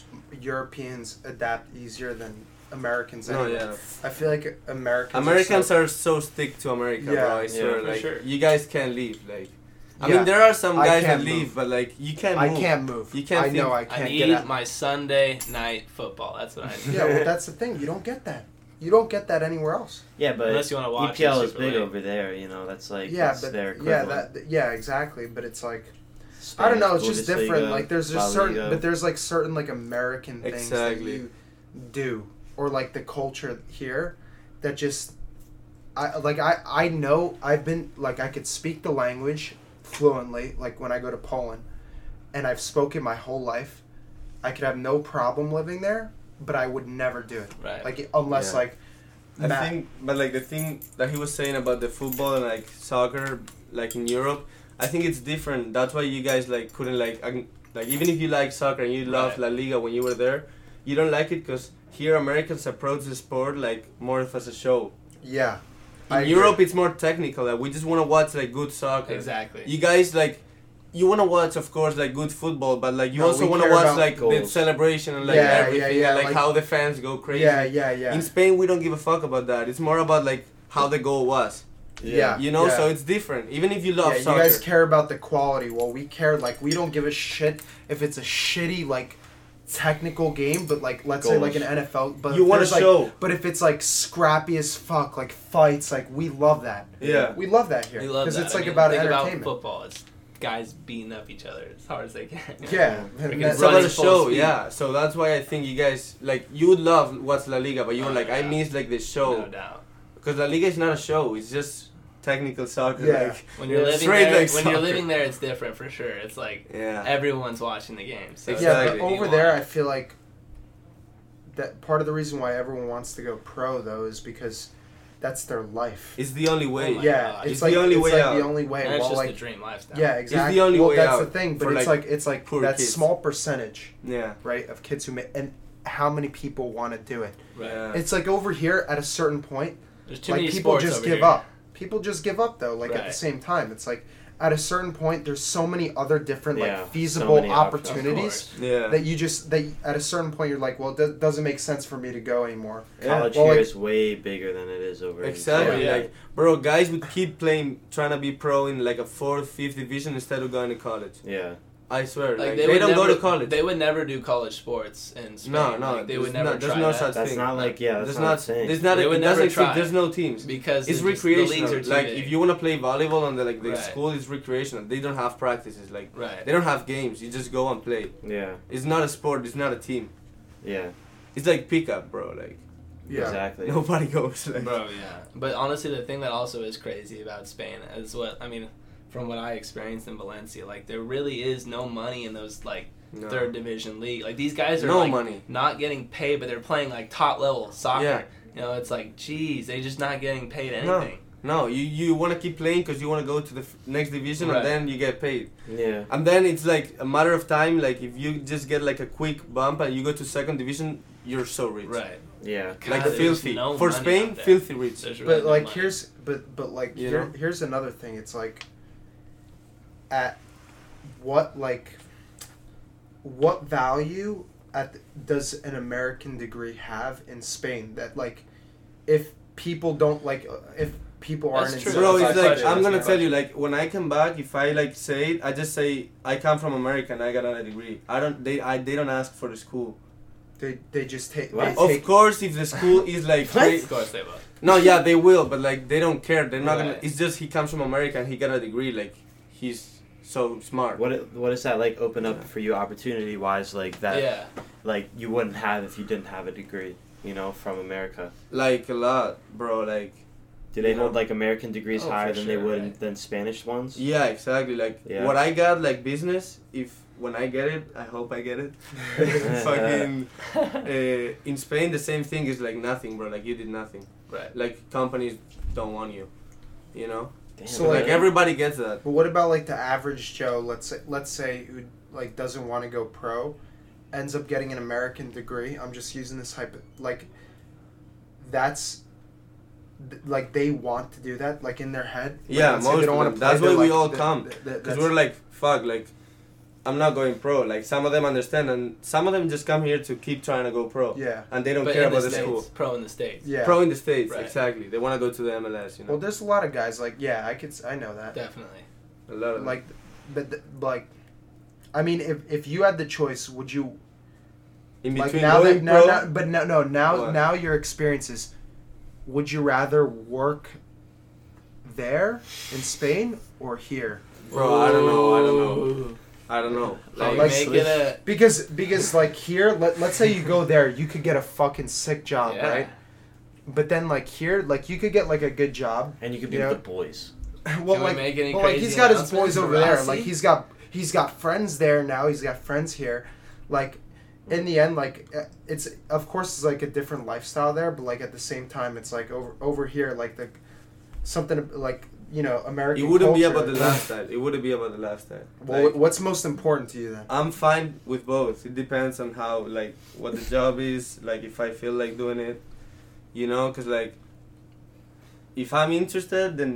Europeans adapt easier than Americans. No, Anyway. yeah. I feel like Americans. Americans so, are so stick to America, Yeah. bro. I swear, for like sure. you guys can't leave. Like, I Yeah. mean, there are some guys that can't leave, move. but like you can't. I move. can't move. You can't I know think- I I can't need get out. my Sunday night football. That's what I need. Yeah, well, that's the thing. You don't get that. You don't get that anywhere else. Yeah, but Unless you wanna watch EPL is big late. over there. You know, that's like yeah, that's but their yeah, that yeah, exactly. But it's like I don't know. It's just Spanish different. Like there's just certain, but there's like certain like American things Exactly. that you do, or like the culture here, that just, I like I I know I've been like I could speak the language fluently like when I go to Poland, and I've spoken my whole life. I could have no problem living there, but I would never do it. Right. Like unless Yeah. like, I Matt- think, but like the thing that he was saying about the football and like soccer, like in Europe, I think it's different. That's why you guys like couldn't like like even if you like soccer and you love Right. La Liga when you were there, you don't like it because here Americans approach the sport like more as a show. yeah. In I agree. Europe, it's more technical. Like we just want to watch like good soccer. Exactly. You guys like. You want to watch, of course, like good football, but like you No, also want to watch like the celebration and like Yeah, yeah, everything, yeah, and like, like- how the fans go crazy. Yeah, yeah, yeah. In Spain, we don't give a fuck about that. It's more about like how the goal was. Yeah. You know, yeah. so it's different. Even if you love yeah, soccer. you guys care about the quality. Well, we care like we don't give a shit if it's a shitty like technical game, but like let's say like an NFL. But You if wanna there's, like, show. But if it's like scrappy as fuck, like fights, like we love that. Yeah. we love that here We love because that. it's I like mean, about think entertainment. About football, it's guys beating up each other as hard as they can. yeah, Yeah. and It's about running the show, speed. yeah. So that's why I think you guys like you would love what's La Liga, but you're oh, oh, like I yeah. miss like the show. No doubt. because La Liga is not a show. It's just technical soccer. Yeah. Like, When you're living there, like when you're living there, it's different for sure. It's like yeah. everyone's watching the game. So it's Yeah, but over there, I feel like that part of the reason why everyone wants to go pro though is because that's their life. It's the only way. Oh yeah, God. it's, It's like the only it's way like out. the only way. And it's While just like the dream lifestyle. yeah, exactly. only well, way that's out the thing, but it's like, like it's like that kids. small percentage, Yeah. right, of kids who make and how many people want to do it. Right. Yeah. It's like over here at a certain point, There's too like many people sports just over give here. up. People just give up though. Like at the same time, it's like at a certain point, there's so many other different Yeah, like feasible many options. Of opportunities. Yeah. that you just that at a certain point you're like, well, it do- doesn't make sense for me to go anymore. Yeah. College Well, here like- is way bigger than it is over. in Exactly. Yeah. Like, bro, guys would keep playing, trying to be pro in like a fourth, fifth division instead of going to college. Yeah. I swear. Like, Like they, would don't never, go to college. They would never do college sports in Spain. no, no. Like, they would never no, there's try no that. such That's thing. not like yeah. That's there's not, not. There's not. They A, would it doesn't never exist. try. There's no teams. because It's the, just- recreational. Like big. if you want to play volleyball on the like the Right. school is recreational. They don't have practices. Like right. they don't have games. You just go and play. Yeah. It's not a sport. It's not a team. Yeah. It's like pickup, bro. Like Yeah. Exactly. nobody goes. Like, Bro, yeah. But honestly, the thing that also is crazy about Spain is what I mean, from what I experienced in Valencia, like there really is no money in those like no. third division league. Like these guys are No like, money. not getting paid, but they're playing like top level soccer. Yeah. You know, it's like, geez, they're just not getting paid anything. No, you you want to keep playing because you want to go to the f- next division Right. and then you get paid. Yeah. And then it's like a matter of time. Like if you just get like a quick bump and you go to second division, you're so rich. Right. Yeah. Like God, there's filthy. no For Spain, filthy rich. Really But like money. here's but but like You here know? here's another thing. It's like at what like what value at does an American degree have in Spain that like if people don't like uh, if people That's aren't true. in Bro, it's my like I'm gonna tell you, like when I come back, if I like say it, I just say I come from America and I got a degree. I don't. They I they don't ask for the school. they they just take they What? Of take course, if the school is like What? great- Of course they will. no, yeah, they will, but like they don't care. They're not gonna. It's just he comes from America and he got a degree. Like he's so smart. What what does that like open up for you opportunity wise like that yeah. like you wouldn't have if you didn't have a degree you know from America Like a lot, bro. Like do they hold know? like American degrees Oh, higher for than they would right. than Spanish ones yeah, exactly. Like Yeah. what I got, like business. If when I get it, I hope I get it. Fucking uh, in Spain, the same thing is like nothing, bro. Like you did nothing. Right. Like companies don't want you. You know. Damn, So, like like- everybody gets that. But what about like the average Joe? Let's say let's say who like doesn't want to go pro, ends up getting an American degree. I'm just using this hypo like. That's. Like they want to do that, like in their head. Like, Yeah, most they don't of wanna them. play, That's why we like, all come. Because we're like, fuck, like, I'm not going pro. Like some of them understand, and some of them just come here to keep trying to go pro, yeah. and they don't but care in the about the States, school. pro in the States. Yeah. Pro in the states, Right. exactly. They want to go to the MLS. You know, Well, there's a lot of guys like yeah, I could I know that. Definitely. a lot of them. Like, but th- like, I mean, if if you had the choice, would you in like between now that now, pro. now but no no now What? now your experiences would you rather work there in spain or here Bro, I don't know. I don't know. Ooh. I don't know. Like, Like, make it a because because like here let, let's say you go there you could get a fucking sick job yeah. right but then like here like you could get like a good job and you could be You with know? the boys well Can we like, make any well, like he's got his boys over there like he's got he's got friends there now he's got friends here like in the end like uh, it's of course it's like a different lifestyle there but like at the same time it's like over over here like the something like you know american It wouldn't be about the lifestyle. It wouldn't be about the lifestyle. well, Like, what's most important to you then I'm fine with both. It depends on how, like, what the job is. Like, if I feel like doing it, you know, because like, if I'm interested, then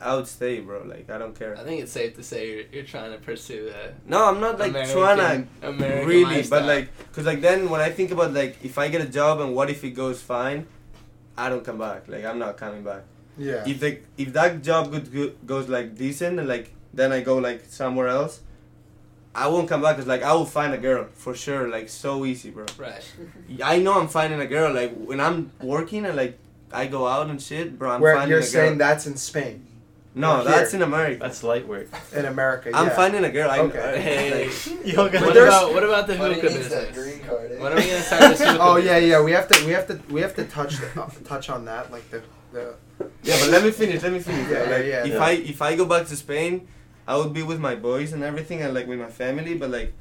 I would stay, bro. Like, I don't care. I think it's safe to say you're, you're trying to pursue a No, I'm not like American, trying to American really, lifestyle. but like, cause like then when I think about like if I get a job and what if it goes fine, I don't come back. Like I'm not coming back. Yeah If the if that job good, good goes like decent and like then I go like somewhere else, I won't come back. Cause like I will find a girl for sure. Like so easy, bro. right. I know I'm finding a girl. Like when I'm working and like I go out and shit, bro. I'm where finding you're a girl. saying that's in spain no, Or that's here. in America. that's light work in america I'm yeah. finding a girl. I, Okay. I- Hey. like, you don't What there's- about what about the But he hookah needs that business? green card. Eh? When are we gonna start this hookah oh yeah business? yeah we have to we have to we have to touch uh, touch on that like the the Yeah, but let me finish. Let me finish. Yeah, like, yeah, if yeah. I if I go back to Spain, I would be with my boys and everything, and like with my family. But like,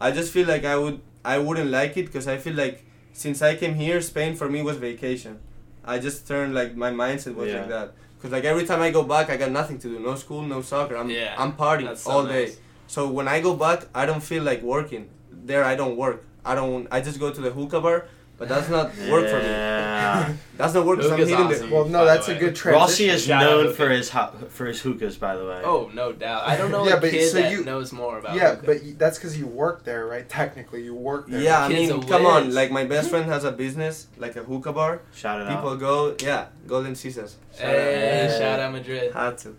I just feel like I would I wouldn't like it because I feel like since I came here, Spain for me was vacation. I just turned like my mindset was Yeah. like that. Cause like every time I go back, I got nothing to do. No school, no soccer. I'm Yeah, I'm partying That's so all day. nice. So when I go back, I don't feel like working. There, I don't work. I don't. I just go to the hookah bar, but that's not work for me. Yeah. That's not work because I'm Hookah's hitting awesome. the. Well, by no, the that's a way. good transition. Rossi is Shout out known hookah. for his ho- for his hookahs, by the way. Oh, no doubt. I don't know Yeah, a but kid so that you- knows more about. Yeah, hookah. but you, that's because you work there, right? Technically, you work there. Yeah, I Kid's mean, a come on. whiz. Like my best friend has a business, like a hookah bar. Shout it out. People go, yeah, Golden Caesars. Shout out. hey, out. shout out Madrid. Had to.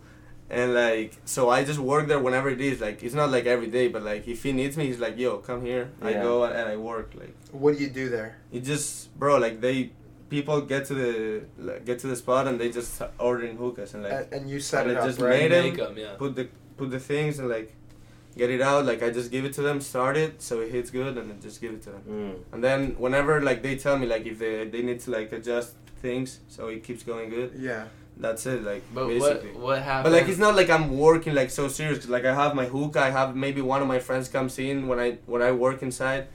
And like, so I just work there whenever it is. Like, it's not like every day, but like, if he needs me, he's like, yo, come here. I go and I work. Like, What do you do there? it just, bro, like they, people get to the, like, get to the spot and they just start ordering hookahs and like, and, and you set and it I up, just right? made it. Make 'em, yeah. put the, put the things and like, get it out. Like, I just give it to them, start it, so it hits good, and then just give it to them. Mm. And then whenever like they tell me like if they they need to like adjust things so it keeps going good, Yeah. That's it. Like But basically. what what happened? But like it's not like I'm working like so serious. 'cause, like I have my hookah. I have maybe one of my friends comes in when I when I work inside.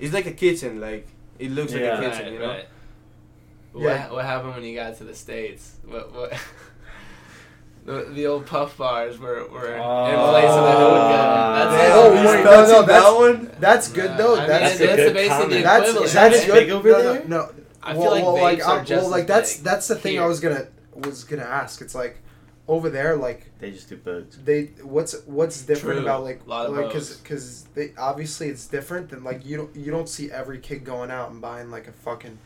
It's like a kitchen. Like it looks Yeah. like a Right, kitchen. you know. right. Yeah. What what happened when you got to the states? What what? The, the old puff bars were, were in Oh. place of the hookah. That's Damn. Oh, he's wait, no, touching no, that one. That's good Nah, though. I mean, that's That's a that's good basically comment. the that's equivalent. that's good. big over no. No, no. I well, feel like well, like, are uh, just well, like as that's that's the thing I was gonna was gonna ask. It's like over there, like They just do bugs. they what's what's different True. about like Lot of like because because they obviously it's different than like you don't you don't see every kid going out and buying like a fucking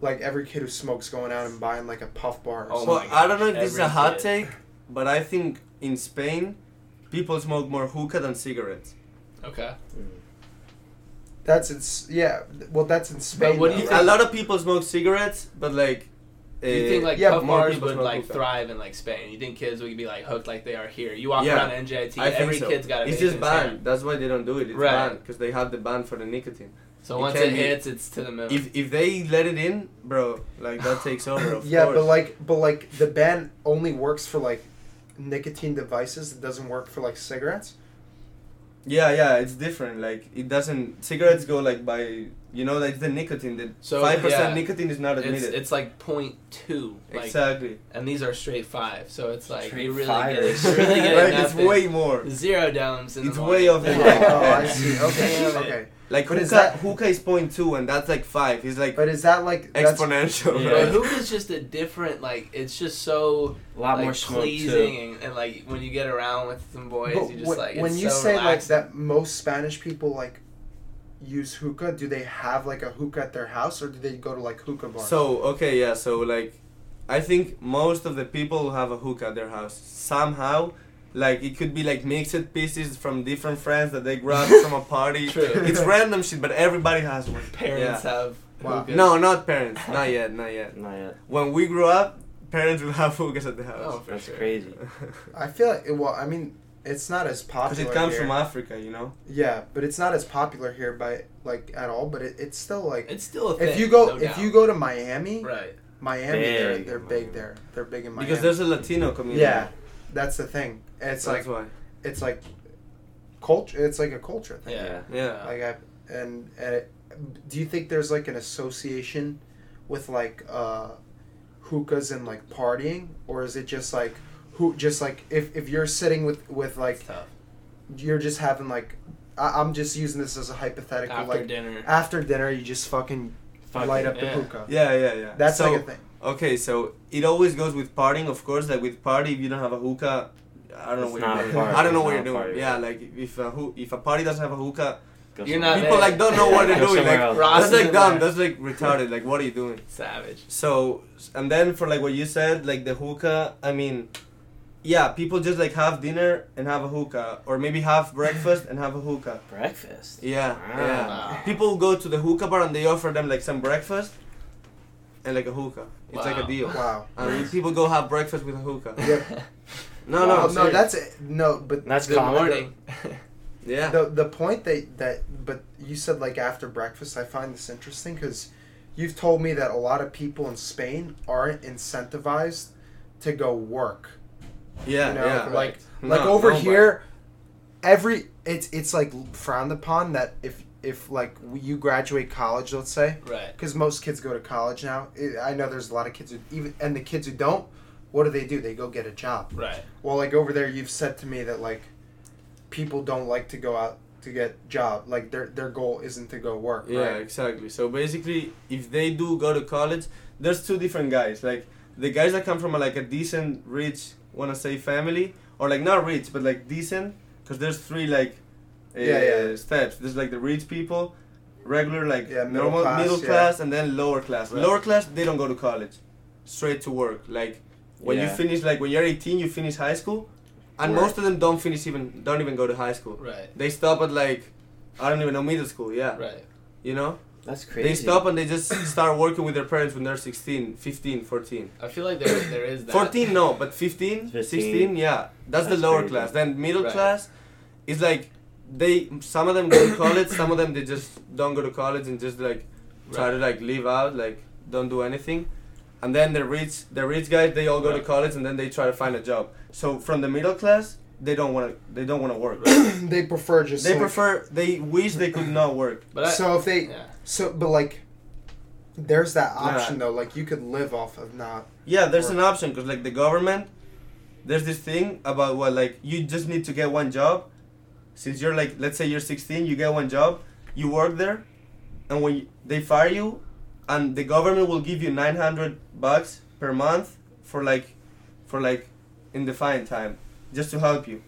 like every kid who smokes going out and buying like a puff bar. Or Oh something. Well, I don't know if this is a hot kid. take, but I think in Spain, people smoke more hookah than cigarettes. Okay. That's it's yeah. Well, that's in Spain. what do you though, think- A lot of people smoke cigarettes, but like. Do you eh, think like yeah, puff more people would like hookah. thrive in like Spain? You think kids would be like hooked like they are here? You walk Yeah. around NJIT, I every so. kid's got a It's just in hand. banned. That's why they don't do it. It's Right. banned because they have the ban for the nicotine. So You once can't it be- hits, it's to the moon. If if they let it in, bro, like that takes over. Of yeah, course. but like but like the ban only works for like nicotine devices. It doesn't work for like cigarettes. Yeah, yeah, it's different. Like it doesn't. Cigarettes go like by you know like the nicotine. The So, five percent yeah. nicotine is not admitted. it's like point two, like, exactly. and these are straight five. So it's like Straight you really fires. get, you're really getting like it's way more. zero domes. In It's the way morning. off the oh, I see. Okay, okay. Like But hookah, is that- hookah is point two, and that's like five. He's like But is that like exponential. Yeah. But right? hookah's just a different like. It's just so A lot like, more pleasing and, and like when you get around with some boys, But you just when, like when it's you so say like that, most Spanish people like use hookah. Do they have like a hookah at their house, or do they go to like hookah bars? So okay, yeah. So like, I think most of the people have a hookah at their house somehow. Like it could be like mixed pieces from different friends that they grabbed from a party. True. It's random shit, but everybody has one. parents Yeah. have Wow. hookahs. No, not parents. Not yet. Not yet. Not yet. When we grew up, parents will have hookahs at the Oh, house. for That's sure. crazy. I feel like well, I mean, it's not as popular. Because popular. it comes here. from Africa, you know. Yeah, but it's not as popular here by like at all. But it, it's still like It's still a thing. if you go no if doubt. you go to Miami, right. Miami, they're Big they're in big there. They're big in Miami. Because there's a Latino community. yeah, that's the thing. It's That's like why. it's like culture. It's like a culture thing. Yeah. Yeah. Like I and and it, do you think there's like an association with like uh hookahs and like partying, or is it just like who just like if if you're sitting with with like It's tough. you're just having like I, I'm just using this as a hypothetical After like dinner. after dinner you just fucking Fuck light it. up the hookah. Yeah, yeah, yeah. That's so, like a thing. Okay, so it always goes with partying, of course. Like with party, if you don't have a hookah, I don't know It's what not you're doing. party, I don't know what you're doing. party. Yeah, like if a hoo- if a party doesn't have a hookah, You're not people there. like don't know what they're doing. Like else. That's like dumb. That's like retarded. Like what are you doing? Savage. So and then for like what you said, like the hookah. I mean, yeah, people just like have dinner and have a hookah, or maybe have breakfast and have a hookah. Breakfast. Yeah, yeah. Wow. People go to the hookah bar and they offer them like some breakfast and like a hookah. It's like a deal. Wow. And people go have breakfast with a hookah. Yep. No, Well, no, no, serious. that's it. No, but That's Good common. morning. yeah. the the point that that but you said like after breakfast i find this interesting because you've told me that a lot of people in spain aren't incentivized to go work. Yeah, you know, yeah. like No, like over nobody. here, every it's it's like frowned upon that if if like you graduate college, let's say, Right. because most kids go to college now. I I know there's a lot of kids who even and the kids who don't, what do they do? They go get a job. Right. Well, like over there, you've said to me that like people don't like to go out to get job. Like their their goal isn't to go work. Yeah, Right? exactly. So basically, if they do go to college, there's two different guys. Like the guys that come from a, like a decent, rich, wanna say family, or like not rich, but like decent, because there's three like uh, Yeah, yeah. steps. There's like the rich people, regular like Yeah, middle normal class, middle yeah. class, and then lower class. Right. Lower class, they don't go to college, straight to work. Like when you finish, like when you're 18, you finish high school, and Work. most of them don't finish even, don't even go to high school. Right. They stop at like, I don't even know middle school. Yeah, Right. you know. That's crazy. They stop and they just start working with their parents when they're 16, 15, 14. I feel like there there is that. 14, no, but 15, 15. 16, yeah. That's, the lower crazy. class. Then middle Right. class is like they some of them go to college, some of them they just don't go to college and just like try to like live out, like don't do anything. And then the rich the rich guys they all go to college and then they try to find a job. So from the middle class, they don't want to they don't want to work. they prefer just. They like- prefer they wish they could not work. But I, so if they yeah. so but like, there's that Nah. option though. Like you could live off of not. Yeah, there's Or- an option because like the government, there's this thing about what like you just need to get one job. Since you're like, let's say you're 16, you get one job, you work there, and when you, they fire you, and the government will give you 900 bucks per month for like, for like, indefined time, just to help you.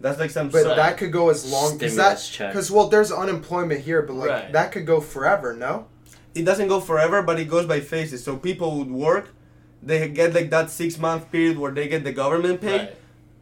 That's like some. But so- that could go as long because Stimulus that because well, there's unemployment here, but like Right. that could go forever. No. it doesn't go forever, but it goes by phases. So people would work, they get like that six month period where they get the government pay. Right.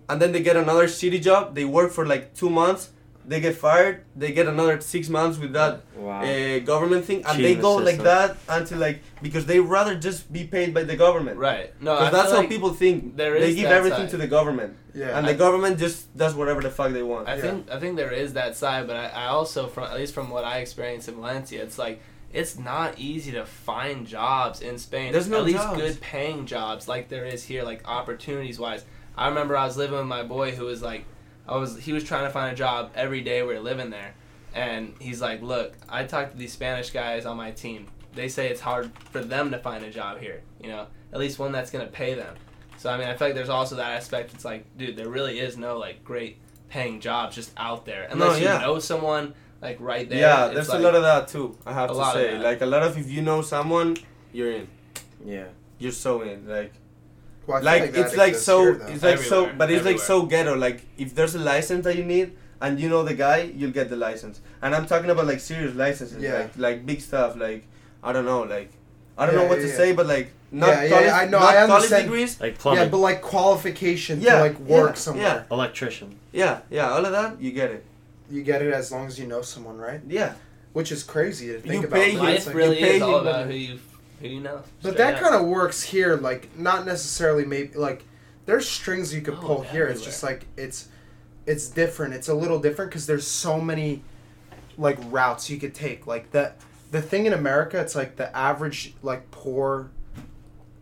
and then they get another shitty job. They work for like two months. They get fired. They get another six months with that wow. uh, government thing, and Cheating they go the like that until like because they rather just be paid by the government. Right. No, I Because that's how like people think. there they give everything side. to the government, Yeah. and I- the government just does whatever the fuck they want. I Yeah. think I think there is that side, but I, I also from at least from what I experienced in Valencia, it's like it's not easy to find jobs in Spain. There's no at least jobs. good paying jobs like there is here, like opportunities wise. I remember I was living with my boy who was like I was he was trying to find a job every day we were living there. And he's like, Look, I talked to these Spanish guys on my team. They say it's hard for them to find a job here, you know, at least one that's gonna pay them. So I mean I feel like there's also that aspect it's like, dude, there really is no like great paying jobs just out there. Unless yeah. you know someone like right there. yeah, there's like, a lot of that too. I have a to lot of say, that. like a lot of if you know someone, you're in. yeah. You're so in. Like Well, I feel like, it's like so here, it's like so but it's like so ghetto like if there's a license that you need and you know the guy you'll get the license and i'm talking about like serious licenses Yeah. like like big stuff like i don't know like i don't Yeah, know what yeah, to yeah. say but like not Yeah, yeah, college, yeah, I know, not I college understand. degrees Like yeah, but like qualification Yeah, to like work yeah, somewhere. electrician. yeah yeah all of that you get it You get it as long as you know someone, right? Yeah. Which is crazy to think You about. pay him- Life like- really pay is all about who you who. But Straight that kind of works here, like not necessarily maybe like there's strings you could Oh, pull here. It's just like it's it's different. It's a little different because there's so many like routes you could take. Like the the thing in America, it's like the average like poor,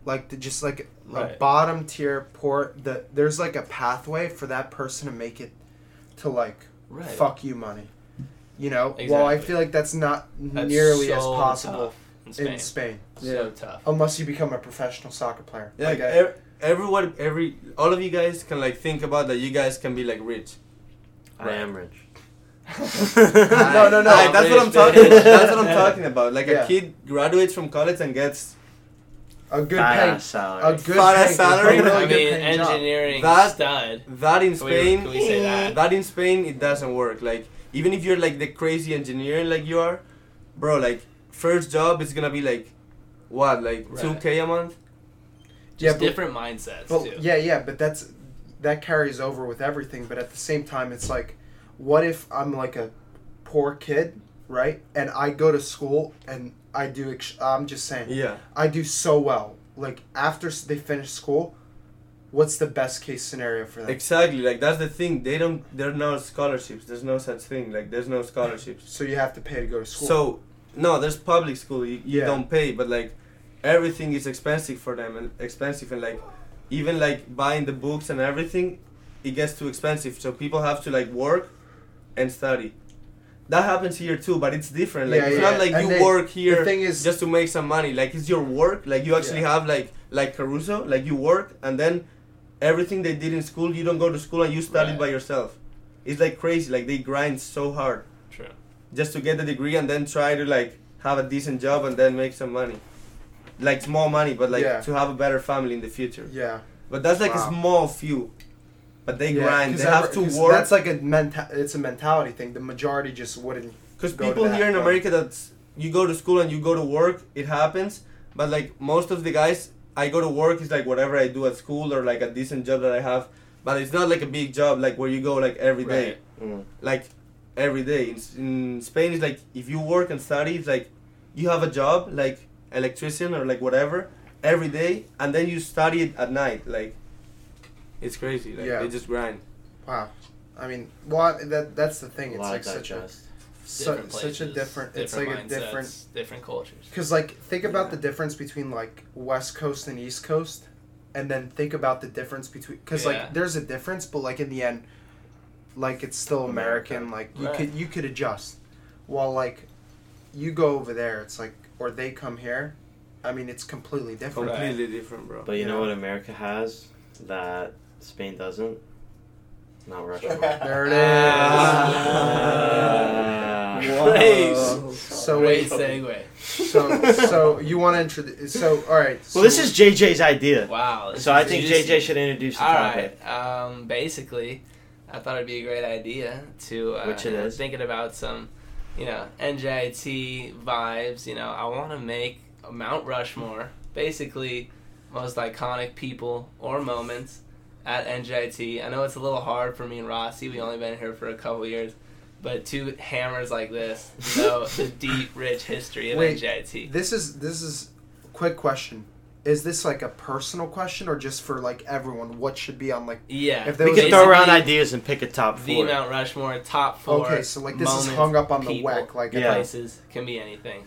like the, just like a bottom tier poor. The there's like a pathway for that person to make it to like right. fuck you money. You know, well, I feel like that's not That's nearly as possible in Spain. in Spain, So Yeah. tough. unless you become a professional soccer player. yeah like, Like, I- everyone every all of you guys can like think about that you guys can be like rich I am rich. No, no, no. Like, that's what i'm talking bitch. that's what i'm talking about like Yeah. a kid graduates from college and gets a good Badass paying, salary. a good Fat ass paying, salary. really I good mean, paying engineering That- stud. that in Can we- spain can we say that? that in Spain it doesn't work. Like even if you're like the crazy engineer like you are, bro, like first job is gonna be like what, like two Right. K a month? Yeah, Just but- different mindsets But too. yeah, yeah, but that's that carries over with everything. But at the same time, it's like, what if I'm like a poor kid, right? And I go to school and I do. Ex- I'm just saying, Yeah. I do so well. Like after they finish school, what's the best case scenario for them? Exactly. Like that's the thing. They don't there are no scholarships. There's no such thing. Like there's no scholarships. so you have to pay to go to school. So no, there's public school. You, you Yeah. don't pay, but like everything is expensive for them and expensive and like even like buying the books and everything, it gets too expensive. So people have to like work and study. That happens here too, but it's different. Like Yeah, it's yeah. not like And you then work The here thing is, just to make some money. Like it's your work. Like you actually Yeah. have like like Caruso. Like you work and then everything they did in school, you don't go to school and you study Right. by yourself. It's like crazy. Like they grind so hard True. just to get the degree and then try to like have a decent job and then make some money. Like small money, but like Yeah. to have a better family in the future. yeah, But that's like Wow. a small few. But they yeah, grind. 'cause They have to work. That's like a menta- It's a mentality thing. The majority just wouldn't. Because go to people that here in. America, that's you go to school and you go to work, it happens. But like most of the guys, I go to work is like whatever I do at school or like a decent job that I have. But it's not like a big job like where you go like every day, Right. Mm. like every day. In, in Spain, it's like if you work and study, it's like you have a job like electrician or like whatever every day, and then you study it at night. Like it's crazy. Like Yeah. they just grind. Wow. I mean, well, that that's the thing. A It's like such a digest. su- Different such a places, different. It's like a different. different cultures. Because like think about Yeah. the difference between like West Coast and East Coast, and then think about the difference between because Yeah. like there's a difference, but like in the end, like it's still America. American. Like you Right. could you could adjust, while like you go over there, it's like or they come here. I mean, it's completely different. Right. Completely different, bro. But you know Yeah. what America has that Spain doesn't? Not Russia. There it is. Ah. Great. So Great wait, segue. so so you want to introduce? So all right. Well, this is JJ's idea. Wow. So I think. JJ should introduce the All topic. right. Um, basically, I thought it'd be a great idea to uh, Which it you know, is. thinking about some, you know, NJIT vibes. You know, I want to make a Mount Rushmore, basically, most iconic people or moments at NJIT. I know it's a little hard for me and Rossi. We only been here for a couple years. But two hammers like this know the deep, rich history of Wait, NJIT. This is this is quick question. Is this like a personal question or just for like everyone? What should be on like? Yeah, If We was can throw around ideas and pick a top The four. Mount Rushmore top four. Okay, so like this is hung up on the people, WEC. Like Yeah. places can be anything.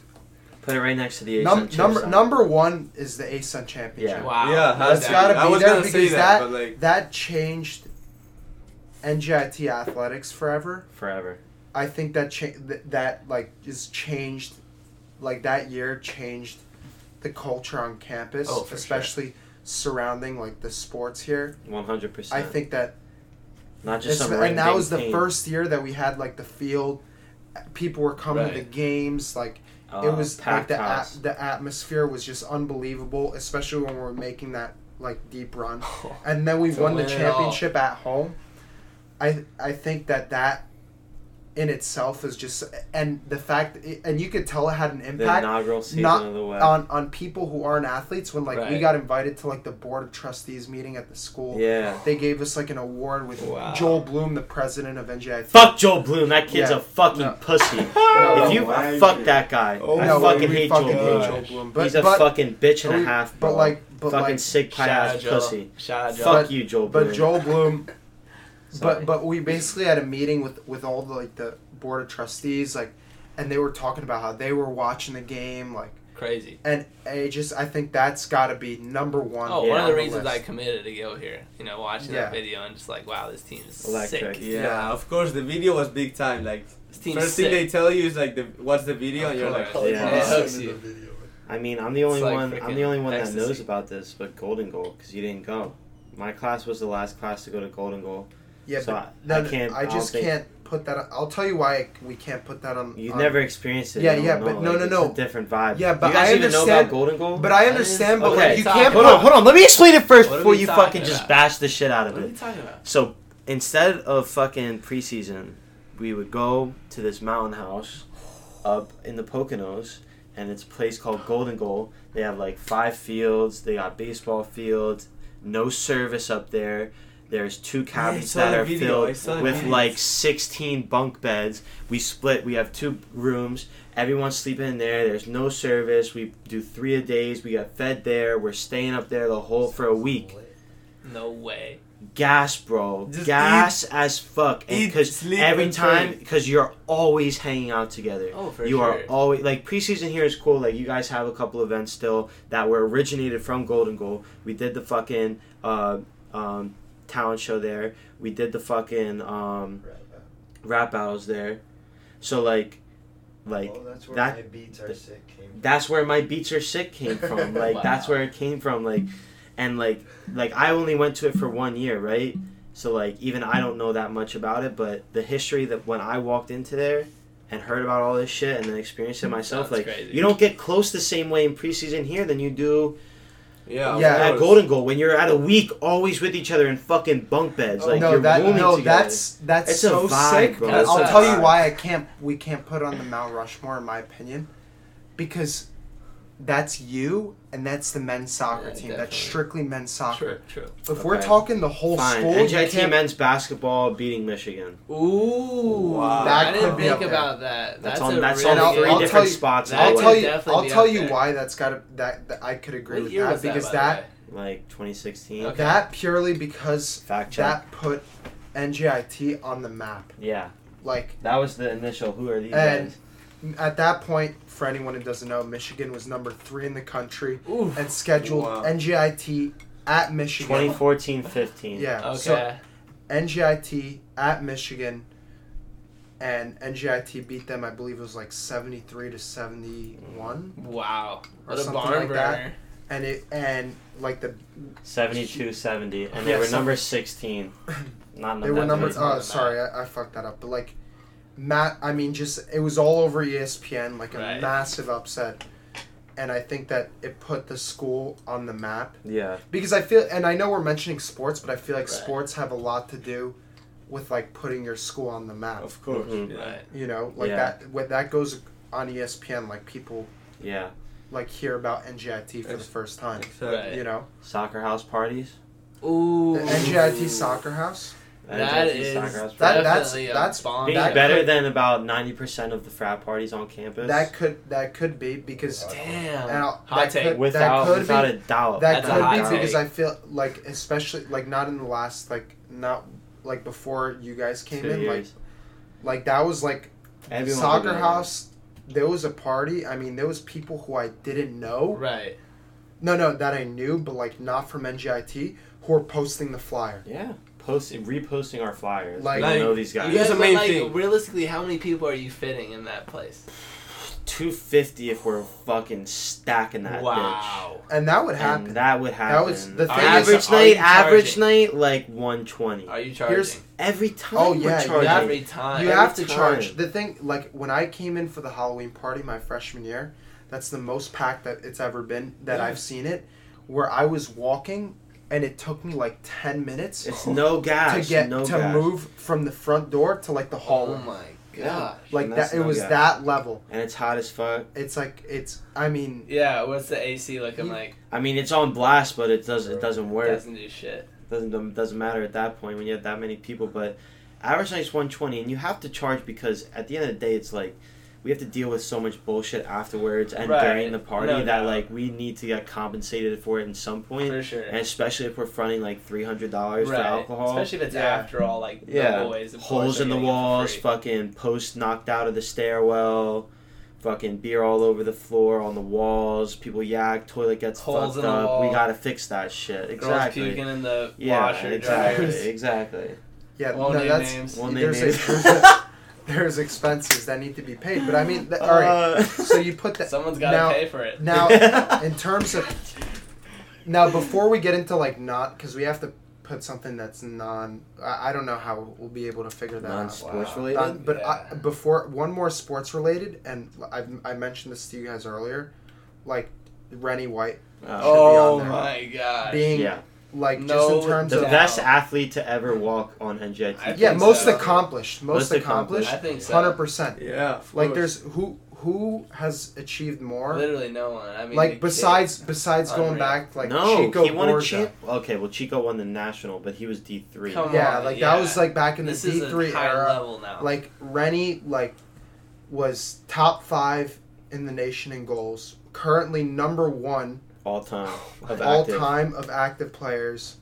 Put it right next to the num- number sign. number one is the ASUN championship. Yeah. Wow, Yeah, That's has gotta be. I was there gonna say because that, that- but like That changed NJIT athletics forever. Forever. I think that cha- th- that like just changed, like that year changed the culture on campus, Oh, for sure. especially surrounding like the sports here. 100%. I think that Not just some and that was the first year that we had like the field. People were coming to the games. Like Uh, it was like the at, the atmosphere was just unbelievable, especially when we were making that like deep run. And then we won the win it all. championship at home. I I think that that in itself is just and the fact and you could tell it had an the impact inaugural season not of the West. on on people who aren't athletes when like we got invited to like the board of trustees meeting at the school yeah. they gave us like an award with Wow. Joel Bloom, the president of NJIT. Fuck Joel Bloom. That kid's Yeah. a fucking No. pussy. No, if you why fuck is that guy, Oh, I no, fucking hate fucking Joel hate Bloom. Joel Bloom. But, He's a but, fucking bitch and we- a half, but like, but fucking like, sick pie Shout out ass pussy. Shout out Joel. Fuck But- you, Joel Bloom. but Joel Bloom. Sorry. But but we basically had a meeting with with all the like the board of trustees like, and they were talking about how they were watching the game like, Crazy. and I just I think that's got to be number one. Oh, Yeah. one of the on reasons list. I committed to go here. You know, watching Yeah. that video and just like, wow, this team is Electric. sick. yeah, of course the video was big time. Like This first sick. thing they tell you is like the what's the video and you're like course. oh, Yeah. It hooks you. I mean, I'm the only like one. I'm the only one that knows about this, but Golden Goal because you didn't go. My class was the last class to go to Golden Goal. Yeah, So but I- I can't- I I just think- can't put that. I'll tell you why we can't put that on. You've on- never experienced it. Yeah, yeah, don't but know, no, like, no, it's no. a different vibe. Yeah, but you guys I even know understand- about Golden Goal. But I understand. is- But okay, like, you talk can't. hold put- on, hold on. Let me explain it first before you talking fucking just bash the shit out What of are we it. talking about? So instead of fucking preseason, we would go to this mountain house up in the Poconos, and it's a place called Golden Goal. They have like five fields. They got baseball fields. No service up there. There's two cabins saw that are video. Filled with video. like 16 bunk beds. We split. We have two rooms. Everyone's sleeping in there. There's no service. We do three a days. We got fed there. We're staying up there the whole for a week. No way. gas, bro. Just gas as fuck. And because every time, because you're always hanging out together. Oh, for you sure. are always like preseason here is cool. Like you guys have a couple events still that were originated from Golden Goal. We did the fucking uh, um, talent show there. We did the fucking um, rap battles there. So like, like well, that's where that- my beats are sick came from. that's where my beats are sick came from. Like that's where it came from. Like, and like like I only went to it for one year, right? So like even I don't know that much about it, but the history that when I walked into there and heard about all this shit and then experienced it myself, Sounds like crazy. you don't get close the same way in preseason here than you do Yeah, of Yeah. at. Golden Goal when you're at a week always with each other in fucking bunk beds. Like no, you're that rooming no, together. that's that's It's a so vibe, sick. bro. I'll a tell you why I can't. We can't put on the Mount Rushmore, in my opinion, because that's you and that's the men's soccer Yeah, team. That's strictly men's soccer. True, true. If we're talking the whole Fine. school, you NJIT can't- men's basketball beating Michigan. Ooh, Wow. That I didn't could be think up there. about that. That's, That's, on a that's really And I'll- on three I'll different tell you- spots. that I'll tell you. I'll tell you there. why that's got to that, that I could agree What with that was that, because by that like 2016. Okay. that purely because Fact check. that put NJIT on the map. Yeah, Like that was the initial. Who are these And- guys? at that point, for anyone who doesn't know, Michigan was number three in the country Ooh. and scheduled Wow. NJIT at Michigan. 2014, 15. Yeah. Okay. So NJIT at Michigan, and NJIT beat them. I believe it was like seventy three to seventy one, wow. or What a something barn like that. and it and like the 72, 70, and they Yeah, were number 16. Not they were number. many. more Oh, than sorry, I, I fucked that up. But like, Matt, I mean, just it was all over ESPN, like a Right. massive upset. And I think that it put the school on the map Yeah, because I feel, and I know we're mentioning sports, but I feel like Right. sports have a lot to do with like putting your school on the map. Of course. Mhm. Right. You know, like Yeah. that. What that goes on ESPN, like people yeah. like hear about NJIT for the first time. Right. You know, Soccer house parties. Ooh. the NJIT Soccer House. That NJIT is soccer house That- that's- definitely that's bomb. being that better could- than about 90% of the frat parties on campus. That could that could be because Damn. and I'll- Hot take. could, without that could without be, a doubt. that That's a could be take. because I feel like especially like not in the last like not like before you guys came Two in like years. like that was like Everyone soccer would house. There was a party. I mean, there was people who I didn't know. Right. No, no, that I knew, but like not from NJIT, who were posting the flyer. Yeah, posting, reposting our flyers. Like- we don't know these guys. You Here's guys, the main but, like, thing. realistically, how many people are you fitting in that place? 250 if we're fucking stacking that bitch. wow. And that would happen. And that would happen. That was- the thing average is- night, average night, like 120. Are you charging? Here's- Every time Oh, we're yeah, you charging. Every time. you every have to time. charge. The thing, like when I came in for the Halloween party my freshman year, that's the most packed that it's ever been that Yeah. I've seen it. Where I was walking, and it took me like ten minutes It's no gas. to get no to gas. move from the front door to like the Oh my Yeah. gosh. like that, it no was gas. that level. And it's hot as fuck. It's like it's. I mean, Yeah. What's the AC looking You- like? I mean, it's on blast, but it does it doesn't work. Doesn't do shit. doesn't doesn't matter at that point when you have that many people. But average night's 120, and you have to charge because at the end of the day, it's like we have to deal with so much bullshit afterwards and Right. during the party No that doubt. like we need to get compensated for it in some point. For sure. And especially if we're fronting like three hundred dollars right. for alcohol. Especially if it's Yeah. after all, like Yeah. boys. of holes in the getting it for walls, fucking posts knocked out of the stairwell, fucking beer all over the floor on the walls, people yak, toilet gets Holes fucked up. wall. We gotta fix that shit. Girls Exactly. puking in the yeah, washer exactly, dryers. exactly. yeah, Won't no, name that's names. Won't name there's, names. a, there's expenses that need to be paid. But I mean, th- all right. Uh, So you put that Someone's got to pay for it. now in terms of now before we get into like not because we have to put something that's non. I, I don't know how we'll be able to figure that out. non-sports Wow. related. Uh, but I, before one more sports related, and I I mentioned this to you guys earlier, like Rennie White Uh, Oh there. my god. being yeah, like just No in terms the of doubt. best athlete to ever walk on NJIT. I yeah most so. accomplished, most, Most accomplished. accomplished, I think so. hundred percent. Yeah. of Like there's who who has achieved more. Literally no one. I mean, the like kid- besides besides going back like no, Chico he won a Borja. champ. Okay, well Chico won the national, but he was D three. Come Yeah, on, like yeah. that was like back in this the D three era. level now. Like Rennie, like was top five in the nation in goals. Currently number one all time of all active. time of active players.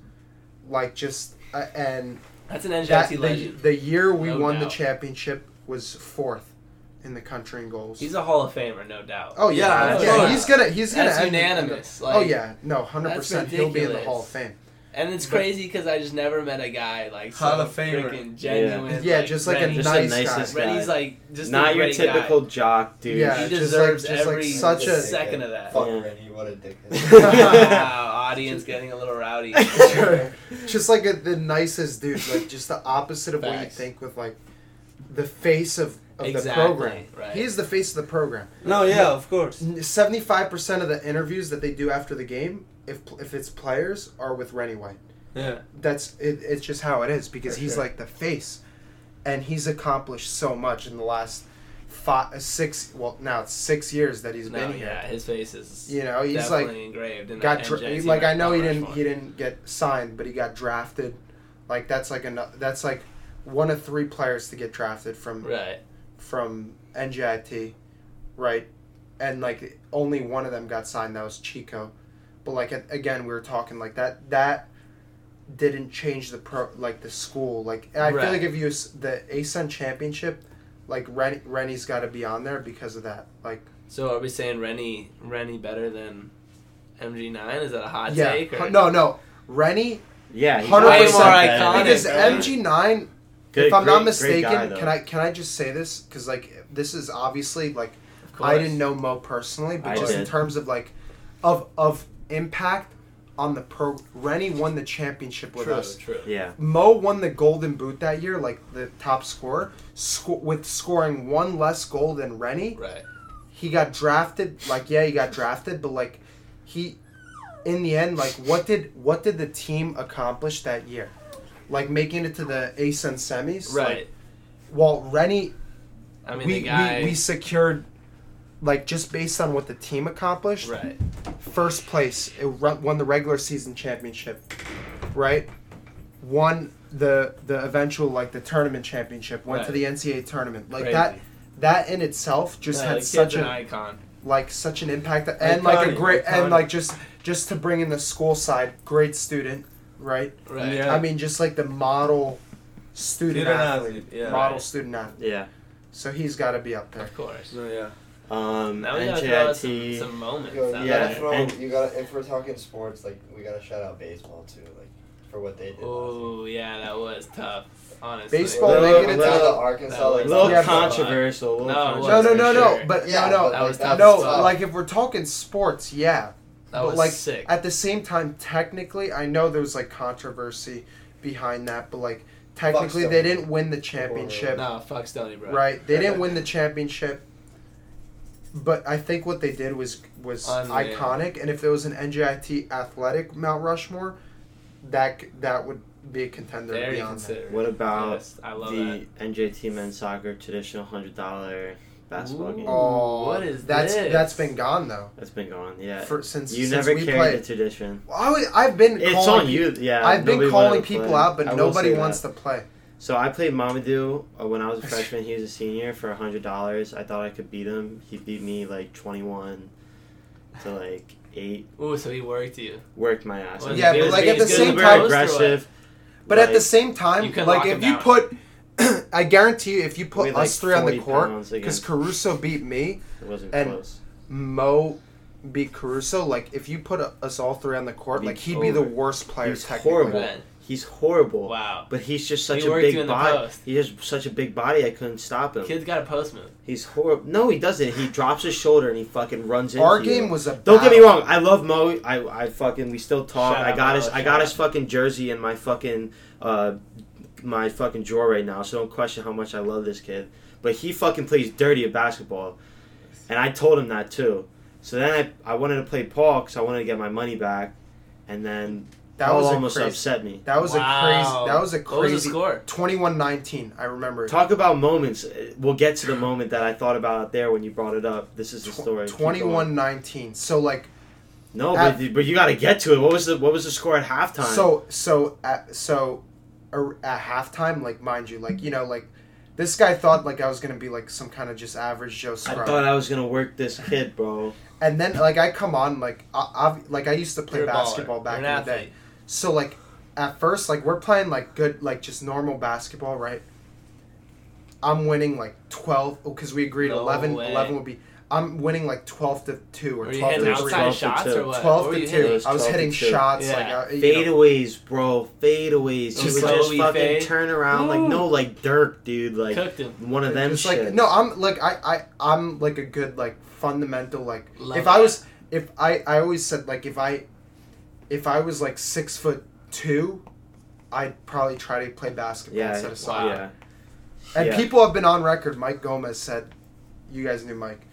Like just uh, and That's an NJIT that the, legend. the year we No won the championship was fourth in the country in goals. He's a Hall of Famer, no doubt. oh yeah, Yeah, yeah. He's gonna he's gonna That's end- unanimous. Like, oh yeah, no, hundred percent. He'll be in the. Hall of Fame. And it's crazy because I just never met a guy like so Hall of Famer. freaking genuine. Yeah, just like a Rennie. Just nice the guy. guy. Rennie's like just Not a your typical Guy. jock, dude. Yeah, He just deserves like- just like every such a- second of that. Fuck Yeah. Rennie, what a dickhead. wow, audience getting a little rowdy. just like a, the nicest dude, like just the opposite of what you think with like the face of, of the program. right. He's the face of the program. No, yeah, of course. Seventy five percent of the interviews that they do after the game, if if it's players, are with Rennie White. Yeah. That's it, it's just how it is because For he's sure. like the face, and he's accomplished so much in the last five uh, six well now it's six years that he's no, been here. yeah, his face is You know, he's definitely like engraved in got dra- NJIT like I know he didn't he didn't get signed, but he got drafted. Like that's like a that's like one of three players to get drafted from Right. from NJIT, right? And like only one of them got signed. That was Chico. But like again, we were talking like that. That didn't change the pro like the school. Like I feel like if you the ASUN championship, like Ren, Rennie's got to be on there because of that. Like So are we saying Rennie Rennie better than MG9? Is that a hot yeah, take? Or? no, no, Rennie Yeah, he's 100% way more iconic, because? MG9 Good, if I'm great- not mistaken, guy, can I can I just say this because like this is obviously like I didn't know Mo personally, but I just in terms of like of of impact on the pro. Rennie won the championship with True, us. true. Yeah, Mo won the Golden Boot that year, like the top scorer, sco- with scoring one less goal than Rennie. Right. He got drafted. Like yeah, he got drafted, but like he, in the end, like what did what did the team accomplish that year? Like making it to the ASUN semis. Right. Like, well, Rennie I mean, we, the guy. we, we secured like just based on what the team accomplished right. first place it run, won the regular season championship right won the the eventual like the tournament championship went to the ncaa tournament like Crazy. that that in itself just Yeah, had such an an icon. like such an impact and like a great iconic. and like just just to bring in the school side great student right Right. Yeah. i mean just like the model student Student athlete athlete, yeah. model Right. student athlete yeah. so he's got to be up there Of course. No, yeah. Um, Now we gotta throw out some, NJIT. some moments. Yo, you out Yeah, gotta throw. and- you gotta. If we're talking sports, like we gotta shout out baseball too, like for what they did. Oh yeah, that was tough. Honestly. Baseball Little- making year. it little- to the the Arkansas, like A little Yeah, controversial. Little No, it No, no, no, no. But Yeah, no, no, That like, was that tough no. as fuck. Like if we're talking sports, yeah. that but, was like, sick. At the same time, technically, I know there's like controversy behind that, but like technically, they didn't win the championship, no, fuck Stony, bro. right? They didn't win the championship. But I think what they did was was Unreal. iconic, and if there was an NJIT athletic Mount Rushmore, that that would be a contender to Very be on What about Yes, I love the NJIT men's soccer traditional hundred dollar basketball Ooh. game? Oh, What is that's this? that's been gone though. That's been gone. Yeah. For since you since never we carried played. the tradition. Well, I, I've been It's calling on you. Yeah. I've been calling people play. out, but I nobody wants that. to play. So I played Mamadou uh, when I was a freshman. He was a senior for hundred dollars. I thought I could beat him. He beat me like twenty one to like eight. Ooh, so he worked you. Worked my ass. Was off. Yeah, he but, was- like, at the same time- post aggressive. But at the same time, like if you down. put, I guarantee you, if you put us like, three on the court, because Caruso beat me, it wasn't and- close. Mo beat Caruso. Like if you put us all three on the court, He'd like he'd be the worst player He's technically. horrible. Right. He's horrible. Wow. But he's just such He a big body. post. He has such a big body. I couldn't stop him. Kid's got a post move. He's horrible. No, he doesn't. He drops his shoulder and he fucking runs into Our you. game was a. Don't get me wrong. I love Mo. I, I fucking we still talk. Shout I out got Mo, his I shout got his fucking jersey in my fucking uh my fucking drawer right now. So don't question how much I love this kid. But he fucking plays dirty at basketball, and I told him that too. So then I I wanted to play Paul because I wanted to get my money back, and then That Paul was almost crazy. upset me. That was Wow. a crazy. That was a What was crazy. score? 21-19, I remember. Talk about moments. We'll get to the moment that I thought about out there when you brought it up. This is the story. Keep 21-19. So like No, At- but, but you got to get to it. What was the what was the score at halftime? So so at, so at halftime, like mind you, like you know, like this guy thought like I was gonna be like some kind of just average Joe I thought I was gonna work this kid, bro. and then like I come on like I, I like I used to play You're basketball back You're in an the day, athlete. So like at first, like we're playing like good, like just normal basketball, right? I'm winning like twelve because we agreed No 11, way. 11 would be. I'm winning like twelve to two or Were twelve to three. outside 12 to two. or what? Twelve What to two. I was hitting shots Yeah. like uh, you know, Fadeaways, bro. Fadeaways. Just You just slowly fucking fade. turn around like no, like Dirk, dude. Like him. one of them Just shit. like no, I'm like I I I'm like a good like fundamental like Love if I was if I I always said like if I if I was like six foot two, I'd probably try to play basketball yeah, instead of soccer. Wow. yeah. And Yeah. people have been on record. Mike Gomez said, "You guys knew Mike."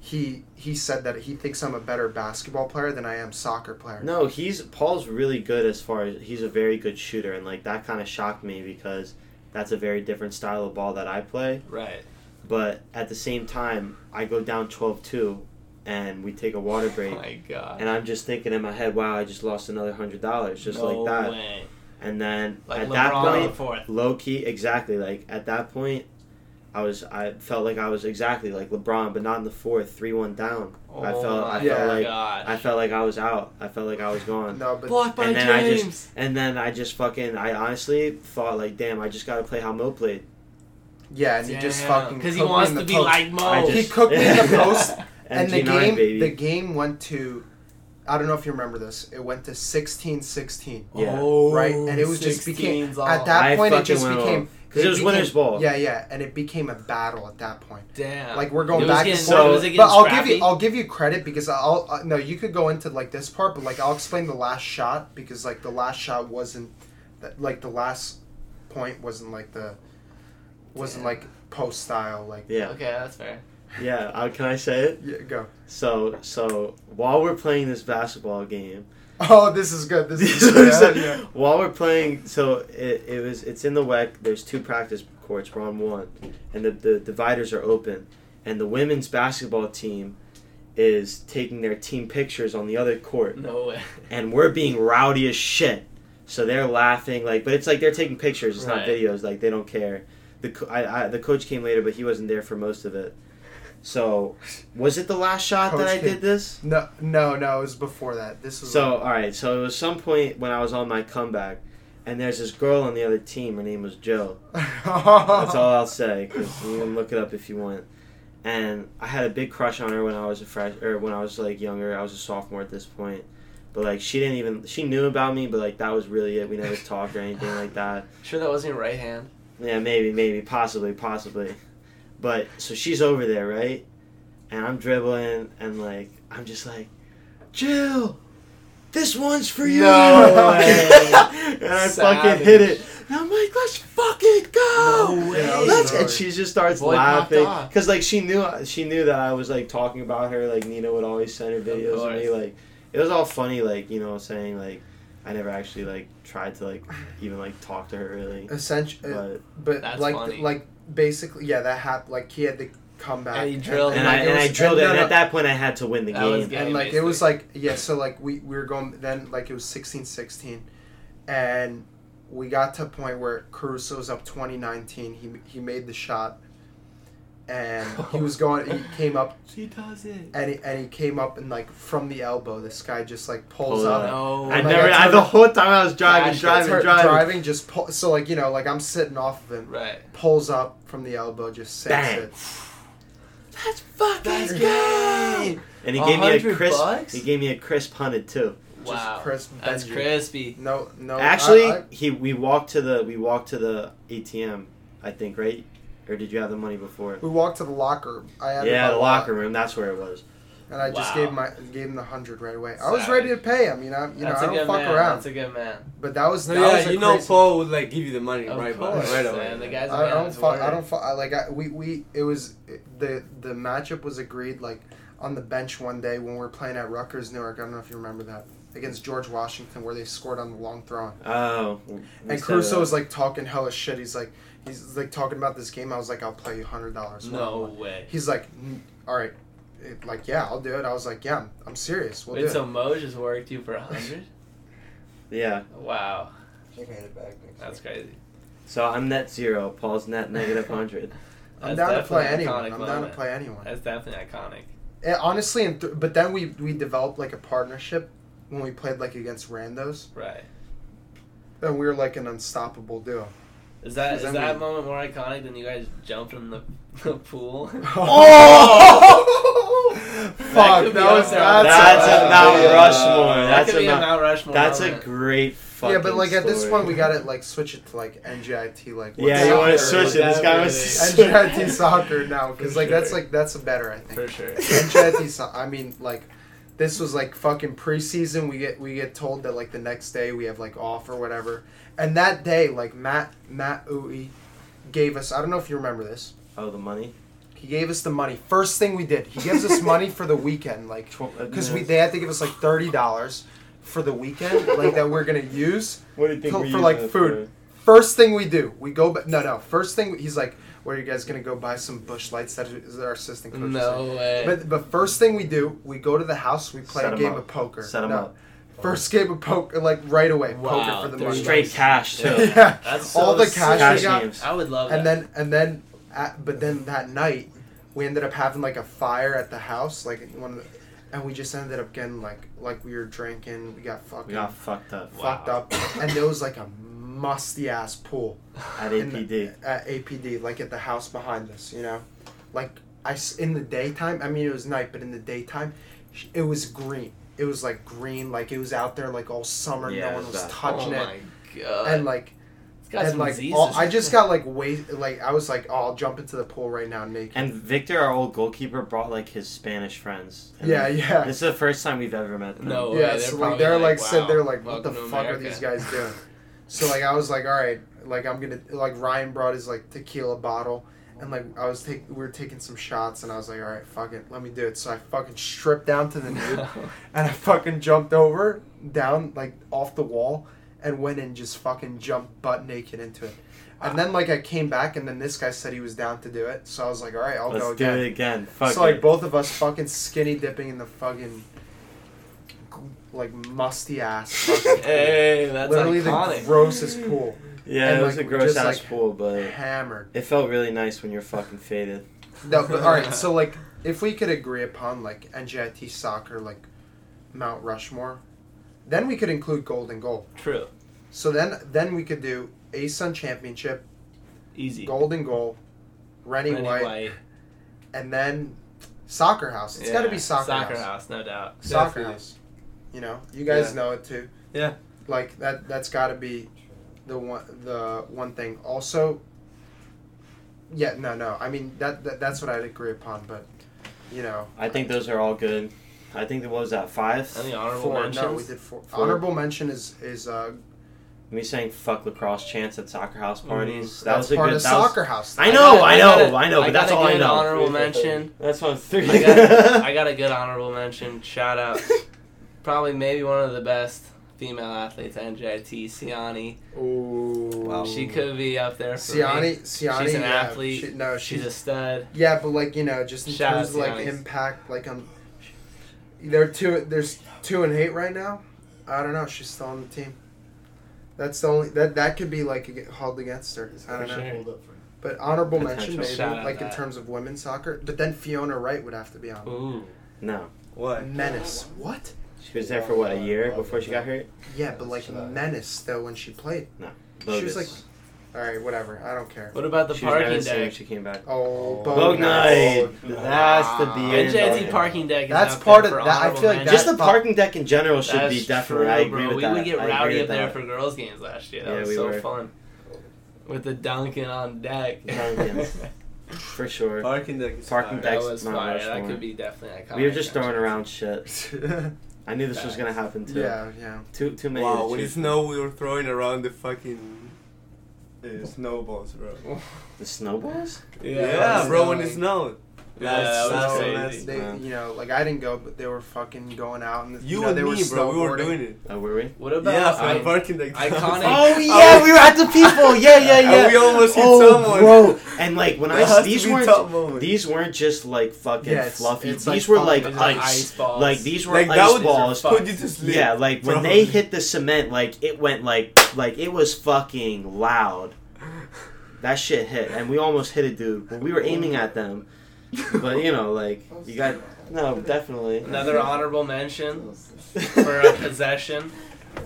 He he said that he thinks I'm a better basketball player than I am soccer player. No, he's Paul's really good as far as he's a very good shooter, and like that kind of shocked me because that's a very different style of ball that I play. Right. But at the same time, I go down 12-2, and we take a water Oh break, my god. and I'm just thinking in my head, wow, I just lost another hundred dollars just no like that. Way. And then Like at LeBron that on the point, fourth. low key, exactly like at that point, I was I felt like I was exactly like LeBron, but not in the fourth, three one down. I Oh felt I my felt like gosh. I felt like I was out. I felt like I was gone. No, but Blocked by and then I just and then I just fucking I honestly thought like damn I just gotta play how Mo played. yeah, and he just fucking because he cooked me wants in to be post. like Mo. I He just- cooked me in the post, and the game baby. the game went to. I don't know if you remember this. It went to 16-16. Yeah. Oh, Right, and it was just became 16's at that I point. It just became because it was became- winner's ball. Yeah, yeah, and it became a battle at that point. Damn. Like we're going It was back getting- and so- forth. was it getting but I'll give you I'll give you credit because I'll uh, no you could go into like this part, but like I'll explain the last shot because like the last shot wasn't that like the last point wasn't like the wasn't Yeah. like post style like Yeah, Okay, that's fair. Yeah. Uh, can I say it? yeah go. So so while we're playing this basketball game, Oh, this is good. This This is good. was- Yeah, yeah. while we're playing, so it, it was it's in the WEC. There's two practice courts. We're on one, and the, the dividers are open, and the women's basketball team is taking their team pictures on the other court, No way. and we're being rowdy as shit. So they're laughing like, but it's like they're taking pictures. It's not videos. Like they don't care. The co- I, I, the coach came later, but he wasn't there for most of it. So was it the last shot that Coach I came- did this? No, no, no. It was before that. This was So all right, so it was some point when I was on my comeback, and there's this girl on the other team. Her name was Joe. That's all I'll say. Cause you can look it up if you want. And I had a big crush on her when I was a fresh or when I was like younger. I was a sophomore at this point. But like she didn't even she knew about me, but like that was really it. We never talked or anything like that. Sure, that wasn't your right hand. Yeah, maybe, maybe, possibly, possibly. But so she's over there, right? And I'm dribbling, and like I'm just like, Jill, this one's for you. No way. and I fucking hit it. And I'm like, let's fucking go. No way. Let's, and she just starts Boy laughing because like she knew she knew that I was like talking about her. Like Nina would always send her videos of, me. Like it was all funny. Like you know, saying like I never actually like tried to like even like talk to her really. essentially, But but That's like funny. like basically yeah that happened. Like he had to come back And he drilled and, And I and it I was- drilled it. no, And no, at that point, I had to win the That was game. and game, like it was like yeah so like we, we were going then like it was 16 16 and we got to a point where caruso was up 2019 he, he made the shot and he was going he came up She does it. and he, and he came up and like from the elbow this guy just like pulls Pulled up up. No. I Like, never. I I, the whole time I was driving, Gosh, driving, Tur- driving. driving just pull, so like you know like i'm sitting off of him Right. pulls up from the elbow just sinks Bang. it Let's fucking That's go. good. And he gave me a crisp. bucks? He gave me a crisp hunted too. Just Wow. crisp That's Benji. crispy. no no Actually, I- I- he we walked to the we walked to the ATM. I think right, or did you have the money before? we walked to the locker room i had Yeah, the wallet. locker room. That's where it was. And I just gave my gave him the hundred right away. I was ready to pay him. You know, you know, That's I a don't fuck man. around. That's a good man. But that was No, that yeah, was a you know crazy- Paul would like give you the money Of right, course, right away. man. The guy's a I, man I don't his fuck. I don't fuck. Like I, we we it was the the matchup was agreed like on the bench one day when we were playing at Rutgers, Newark. I don't know if you remember that against George Washington where they scored on the long throw. Oh. And said Caruso that. was like talking hella shit. He's like he's like talking about this game. I was like, I'll play you hundred dollars. No way. He's like, "Mm, all right. It, like yeah, I'll do it. I was like, yeah, I'm, I'm serious. We'll Wait, do so it. Mo just worked you for a hundred? Yeah. wow, Check it back that's week. crazy. So I'm net zero. Paul's net negative hundred. I'm That's down to play anyone. I'm down to play anyone. That's definitely iconic. Eh, honestly, and th- but then we we developed like a partnership when we played like against randos. Right. and we were like an unstoppable duo. Is that Is is that that moment more iconic than you guys jumping in the, the pool? Oh! Fuck, could that was that's, That's a, a Mount yeah. Rushmore. that That's could a a Mount- Mount Rushmore. That's a great fucking Yeah, but like at this point we gotta like switch it to like NJIT like what's Yeah, you want to soccer, switch it. like, This guy was NJIT soccer now because For like that's like that's a better I think. for sure. NJIT so- I mean like this was like fucking preseason. We get we get told that like the next day we have like off or whatever, and that day like Matt Matt Uwe gave us I don't know if you remember this. Oh, the money. He gave us the money. First thing we did, he gives us money for the weekend, like because uh, we they had to give us like thirty dollars for the weekend, like that we're gonna use. What do you think for- we for, use like, food. First thing we do, we go. Ba- no, no. First thing he's like, "Where are you guys gonna go buy some Busch Lights?" That is our assistant coach. No way. But but first thing we do, we go to the house. We play Set a 'em game up. of poker. Set 'em no. up. First game of poker, like right away, Wow, poker for the there's money. Straight cash too. yeah. That's all so the cash, Cash we got, games. I would love and that. then and then, at, but then that night, we ended up having like a fire at the house, like one of the, and we just ended up getting like like we were drinking, we got fucking We got fucked up fucked Wow. up, and there was like a musty ass pool at in the- APD. at APD, like at the house behind us, you know, like I in the daytime. I mean, it was night, but in the daytime, it was green. It was like green, like it was out there like all summer. Yeah, no one was was bad. touching oh it, my god. and like It's got and like all, I just got like way like I was like, oh, I'll jump into the pool right now naked. And Victor, our old goalkeeper, brought like his Spanish friends. And yeah, yeah. This is the first time we've ever met them. No way. yeah, they're so like probably they're like, like, said they're like, what the welcome to fuck are these guys doing? So like I was like, all right, like I'm gonna like Ryan brought his like tequila bottle, and like I was take we were taking some shots, and I was like, all right, fuck it, let me do it. So I fucking stripped down to the nude, and I fucking jumped over down like off the wall, and went and just fucking jumped butt naked into it. And then like I came back, and then this guy said he was down to do it, so I was like, all right, I'll Let's go do again. it again. Fuck so like both of us fucking skinny dipping in the fucking like musty ass fucking pool. Hey, that's literally iconic. the grossest pool yeah, and, it was like, a gross just, ass like, pool, but hammered it felt really nice when you're fucking faded. no but all right so like if we could agree upon like NJIT soccer like Mount Rushmore then we could include golden goal True. so then then we could do ASUN championship Easy. golden goal Rennie, Rennie White, White. and then soccer house It's got to be soccer, Soccer house. house, no doubt. soccer Definitely. house. You know, you guys Yeah. know it too. Yeah. Like that. That's got to be the one. The one thing. Also. Yeah. No. No. I mean that, that. That's what I'd agree upon. But, you know. I think those are all good. I think that what was that five. Any honorable four. mentions? No, we did four. Four. Honorable mention is is uh. Me saying fuck lacrosse chants at soccer house parties. that Mm-hmm. that's was a part good. of that was- soccer house. I know, I, got know, I know, but got that's a all I good know. Honorable mention. That's one three. I got, I got a good honorable mention. Shout out, probably maybe one of the best female athletes, NJIT Siani. Ooh. Wow. She could be up there for Siani. me. Siani. She's an yeah, athlete. She, no, She's she's a stud. Yeah, but like you know, just in Shout terms of like Sianis. impact, like um, they're two. There's two and eight right now. I don't know. She's still on the team. That's the only that that could be like ag- hauled against her. I don't For know. sure. Hold up for you. But honorable mention maybe Shout like in that. terms of women's soccer. But then Fiona Wright would have to be on. Ooh. No, What? Menace. What? She was there for what a year before she got hurt. Yeah, but like menace though when she played. Bogus. She was like, all right, whatever. I don't care. What about the she parking the same deck? she came back. Oh, Oh, Bog Bognite. Bognite. That's the Wow. beer. NJIT parking deck is That's up part there of for that- I honorable feel like mention. Just the That's parking deck in general should That's be definitely. true, I agree bro. with we that. would get I agree rowdy with up there that. for girls' games last year. That Yeah, was we so were. fun. With the Duncan on deck. Dunkins. for sure. Parking deck Parking fire. that Deck's was Mount fire. That Rushmore. could be definitely iconic. We were just throwing around shit. I knew this was gonna happen too. yeah, yeah. Too too many. Wow, to when it choose we were throwing around the fucking uh, snowballs, bro. The snowballs. Yeah, Yeah, that was bro, when it annoying. Snowed. Yeah, that was So, crazy. They, Wow. you know, like I didn't go, but they were fucking going out and You, know, and they me, were bro, we were doing it. Oh, were we? What about yeah, for I- the parking deck. iconic- oh, oh yeah, we were at the people. Yeah, yeah, yeah. And we almost hit oh, someone. bro. And like when I these weren't these weren't just like fucking Yeah, it's- fluffy. it's these like were like ice. ice balls. Like these were like ice that balls. put you to sleep. Yeah, like when they hit the cement, like it went like like it was fucking loud. That shit hit, and we almost hit a dude. When we were aiming at them, but you know, like you got no, definitely. Another honorable mention for a possession.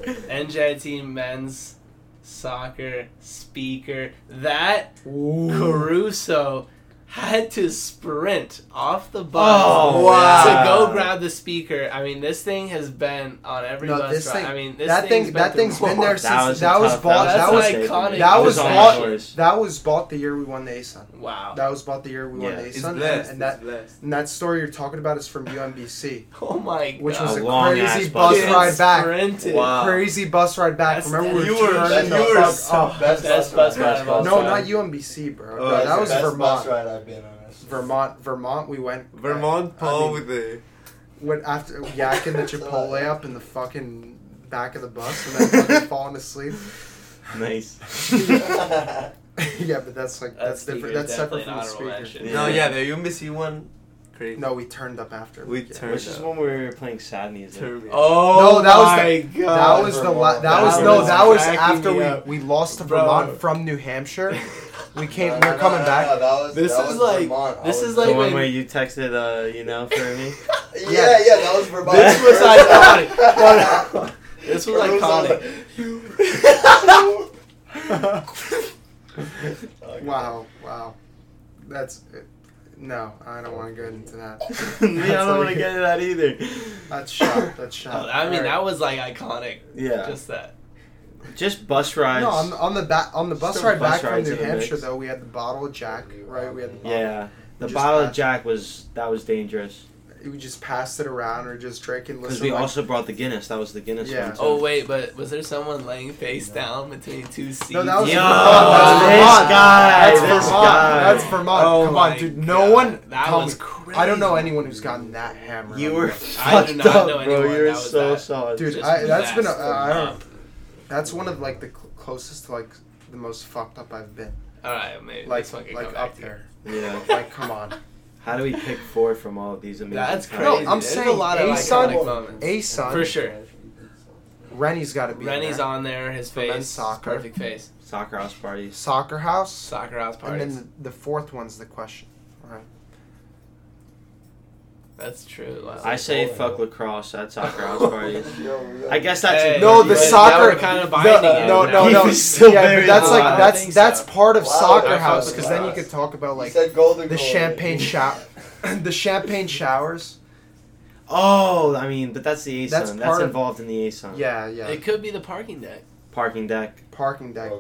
NJIT men's soccer, speaker. That Caruso had to sprint off the bus Oh, wow. to go grab the speaker. I mean, this thing has been on every No, bus this ride. thing- I mean, this that thing's thing that thing's been more. there That since- was, that was tough- bought- That that was, was a statement. iconic. That was on bought- yours. That was bought the year we won the ASUN. Wow. That was bought the year we won the It's ASUN, and, and that blessed. and that story you're talking about is from UMBC, oh my god. which was A a crazy bus bus ride. ride back. Sprinted. Wow. Crazy bus ride back. That's Remember we You were were- turning the fuck so- up. Best Best bus bus ride. ride of all No, not UMBC, bro. Oh, no, it's that was best Vermont. Bus ride I've been on. Vermont, Vermont. We went uh, Vermont I Paul mean- with the went after yakking the Chipotle up in the fucking back of the bus and then fucking falling asleep. Nice. yeah, but that's like that's, That's different. That's separate from the not speaker. Yeah. No, yeah, the UMBC one. Crazy. No, we turned up after. We Yeah. turned Which is up. when we were playing sad music. Turbo. Oh No, that was oh my the- god. That was the la- that That was was no that was after we, up. we lost to Bro. Vermont from New Hampshire. We came. No, we no, we're no, coming no, back. no, that was, This that is was like- Vermont. I this is like there. one when- where you texted, uh, you know, for me. yeah, yeah, that was Vermont. This was iconic. No, no. This was iconic. Wow, wow. That's It. no. I don't want to get into that. me, I don't want to get into that either. That's shot. That's shot. I mean, Alright. that was like iconic. Yeah. Just that. Just bus rides. No, on the, on the back on the bus Still ride bus back from New Hampshire though, we had the bottle of Jack, right? We had the bottle. yeah. The Just bottle of passed- Jack was, that was dangerous. We just passed it around or just drinking. Because Listen, we like, also brought the Guinness. That was the Guinness Yeah. one. too. Oh wait, but was there someone laying face down between two seats? No, that was Yo, Vermont. this That's Vermont. guy, That's this Vermont. guy. That's Vermont. Oh Come on, dude. No God. one. That tell was me- crazy. I don't know anyone who's gotten that hammered. You were the bus. I do fucked up, bro. You're so that. solid. Dude, I, that's been. A, uh, I don't. Up. That's one of like the cl- closest to like the most fucked up I've been. All right, maybe Like this one can like come up to you. there. Yeah. Like come on. How do we pick four from all of these amazing That's times? crazy. No, I'm There's saying a lot of A-Sun- iconic moments. A son. For sure. Rennie's got to be. in Rennie's there. on there. His face, soccer. perfect face. Soccer house parties. Soccer house. Soccer house parties. And then the, the fourth one's the question. Right. That's true. Wow. I say fuck lacrosse at soccer house parties. I guess that's Hey, No, the soccer- kind of binding No, no, no, no. still yeah, but that's like that's that's so. part of Wow, soccer house because then you could talk about like said golden the goal, champagne man. shower, the champagne showers. Oh, I mean, but that's the ASUN. That's That's, part of- involved in the ASUN. Yeah, yeah. It could be the parking deck. Parking deck. Parking deck.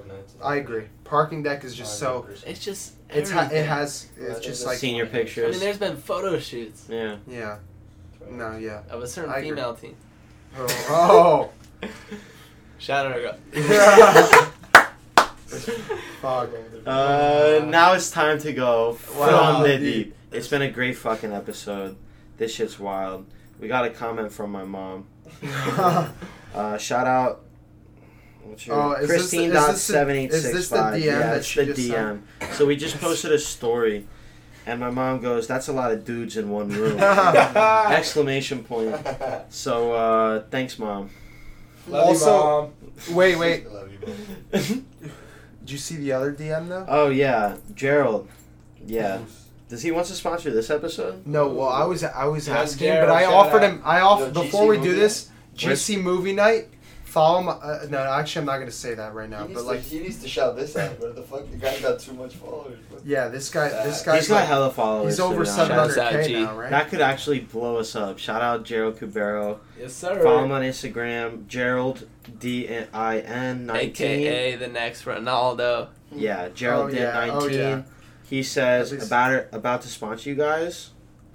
I agree. Parking deck is just so. It's just. It's ha- it has. It's it's just a like Senior pictures. I mean, there's been photo shoots Yeah. yeah. No, yeah. of a certain I agree. female team. Oh. oh. Shout out, girl. Fuck. Uh, now it's time to go Wow, from the dude. deep. It's been a great fucking episode. This shit's wild. We got a comment from my mom. Uh, shout out. What's your Oh, is Christine is dot this the- seven eight is this the. DM Yeah, that it's the DM. sent? So we just posted a story, and my mom goes, "That's a lot of dudes in one room!" Exclamation point. So uh, thanks, mom. Love Also- you, mom. Wait, wait. Love you, man. Did you see the other DM though? oh yeah, Gerald. Yeah. Does he want to sponsor this episode? No, well, I was I was Yeah, asking, Daryl, but I offered out. him. I off Yo, before GC we do this. Where's- GC movie night. Follow my. Uh, no, actually, I'm not gonna say that right now. But needs, like, he needs to shout this out, but the fuck, the guy's got too much followers. bro. yeah, this guy, this guy. He's got like, hella followers. he's over be honest. seven Shouts hundred out, k G. now, right? That could actually blow us up. Shout out Gerald Cubero. Yes, sir. Follow him on Instagram, Gerald D I N nineteen. AKA the next Ronaldo. Yeah, Gerald Oh, did yeah. Oh, nineteen. yeah. He says least- about it, about to sponsor you guys.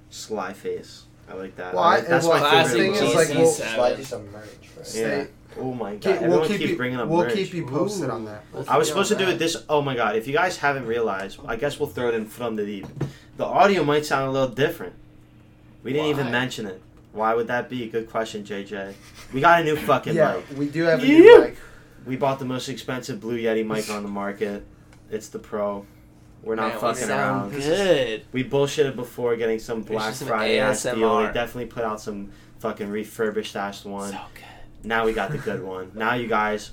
Sly face. I like that. Well, I I- that's well, my classic favorite. thing is, like, we'll- seven. Slide you some merch, right? Stay- Yeah. Oh my god! Keep- Everyone we'll keep keeps you. bringing up We'll merch. keep you posted Ooh. on that. We'll I was supposed to on do it this. Oh my god! If you guys haven't realized, I guess we'll throw it in from the deep. The audio might sound a little different. We didn't even mention it. Why would that be? Good question, JJ. We got a new fucking Yeah, mic. we do have a Yeah. new mic. We bought the most expensive Blue Yeti mic on the market. It's the Pro. We're not Man, we fucking sound around. good. We bullshitted before getting some Black Friday ass deal. ASMR. They definitely put out some fucking refurbished ass one. So good. Now we got the good one. Now you guys,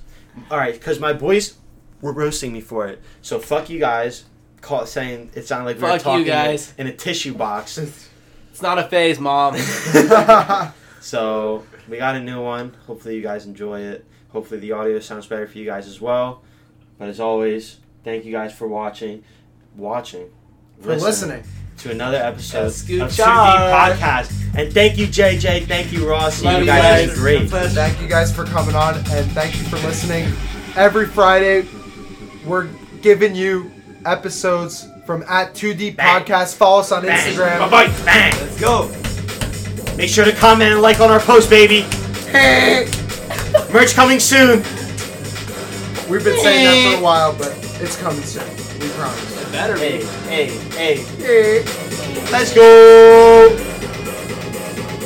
all right, because my boys were roasting me for it. So fuck you guys. Call saying it sounded like we were Fuck you talking guys. in a tissue box. It's not a phase, mom. So we got a new one. Hopefully you guys enjoy it. Hopefully the audio sounds better for you guys as well. But as always, thank you guys for watching, watching, For listening. To another episode of. Suki Podcast. And thank you, JJ. Thank you, Rossi. Love You guys did great. Thank you guys for coming on and thank you for listening. Every Friday, we're giving you episodes from at 2D Bang. Podcast. Follow us on Bang. Instagram. Bye-bye. Bang. Let's go. Make sure to comment and like on our post, baby. Hey. Merch coming soon. We've been saying that for a while, but it's coming soon. We promise. It better. Hey, hey, hey. Hey. Let's go.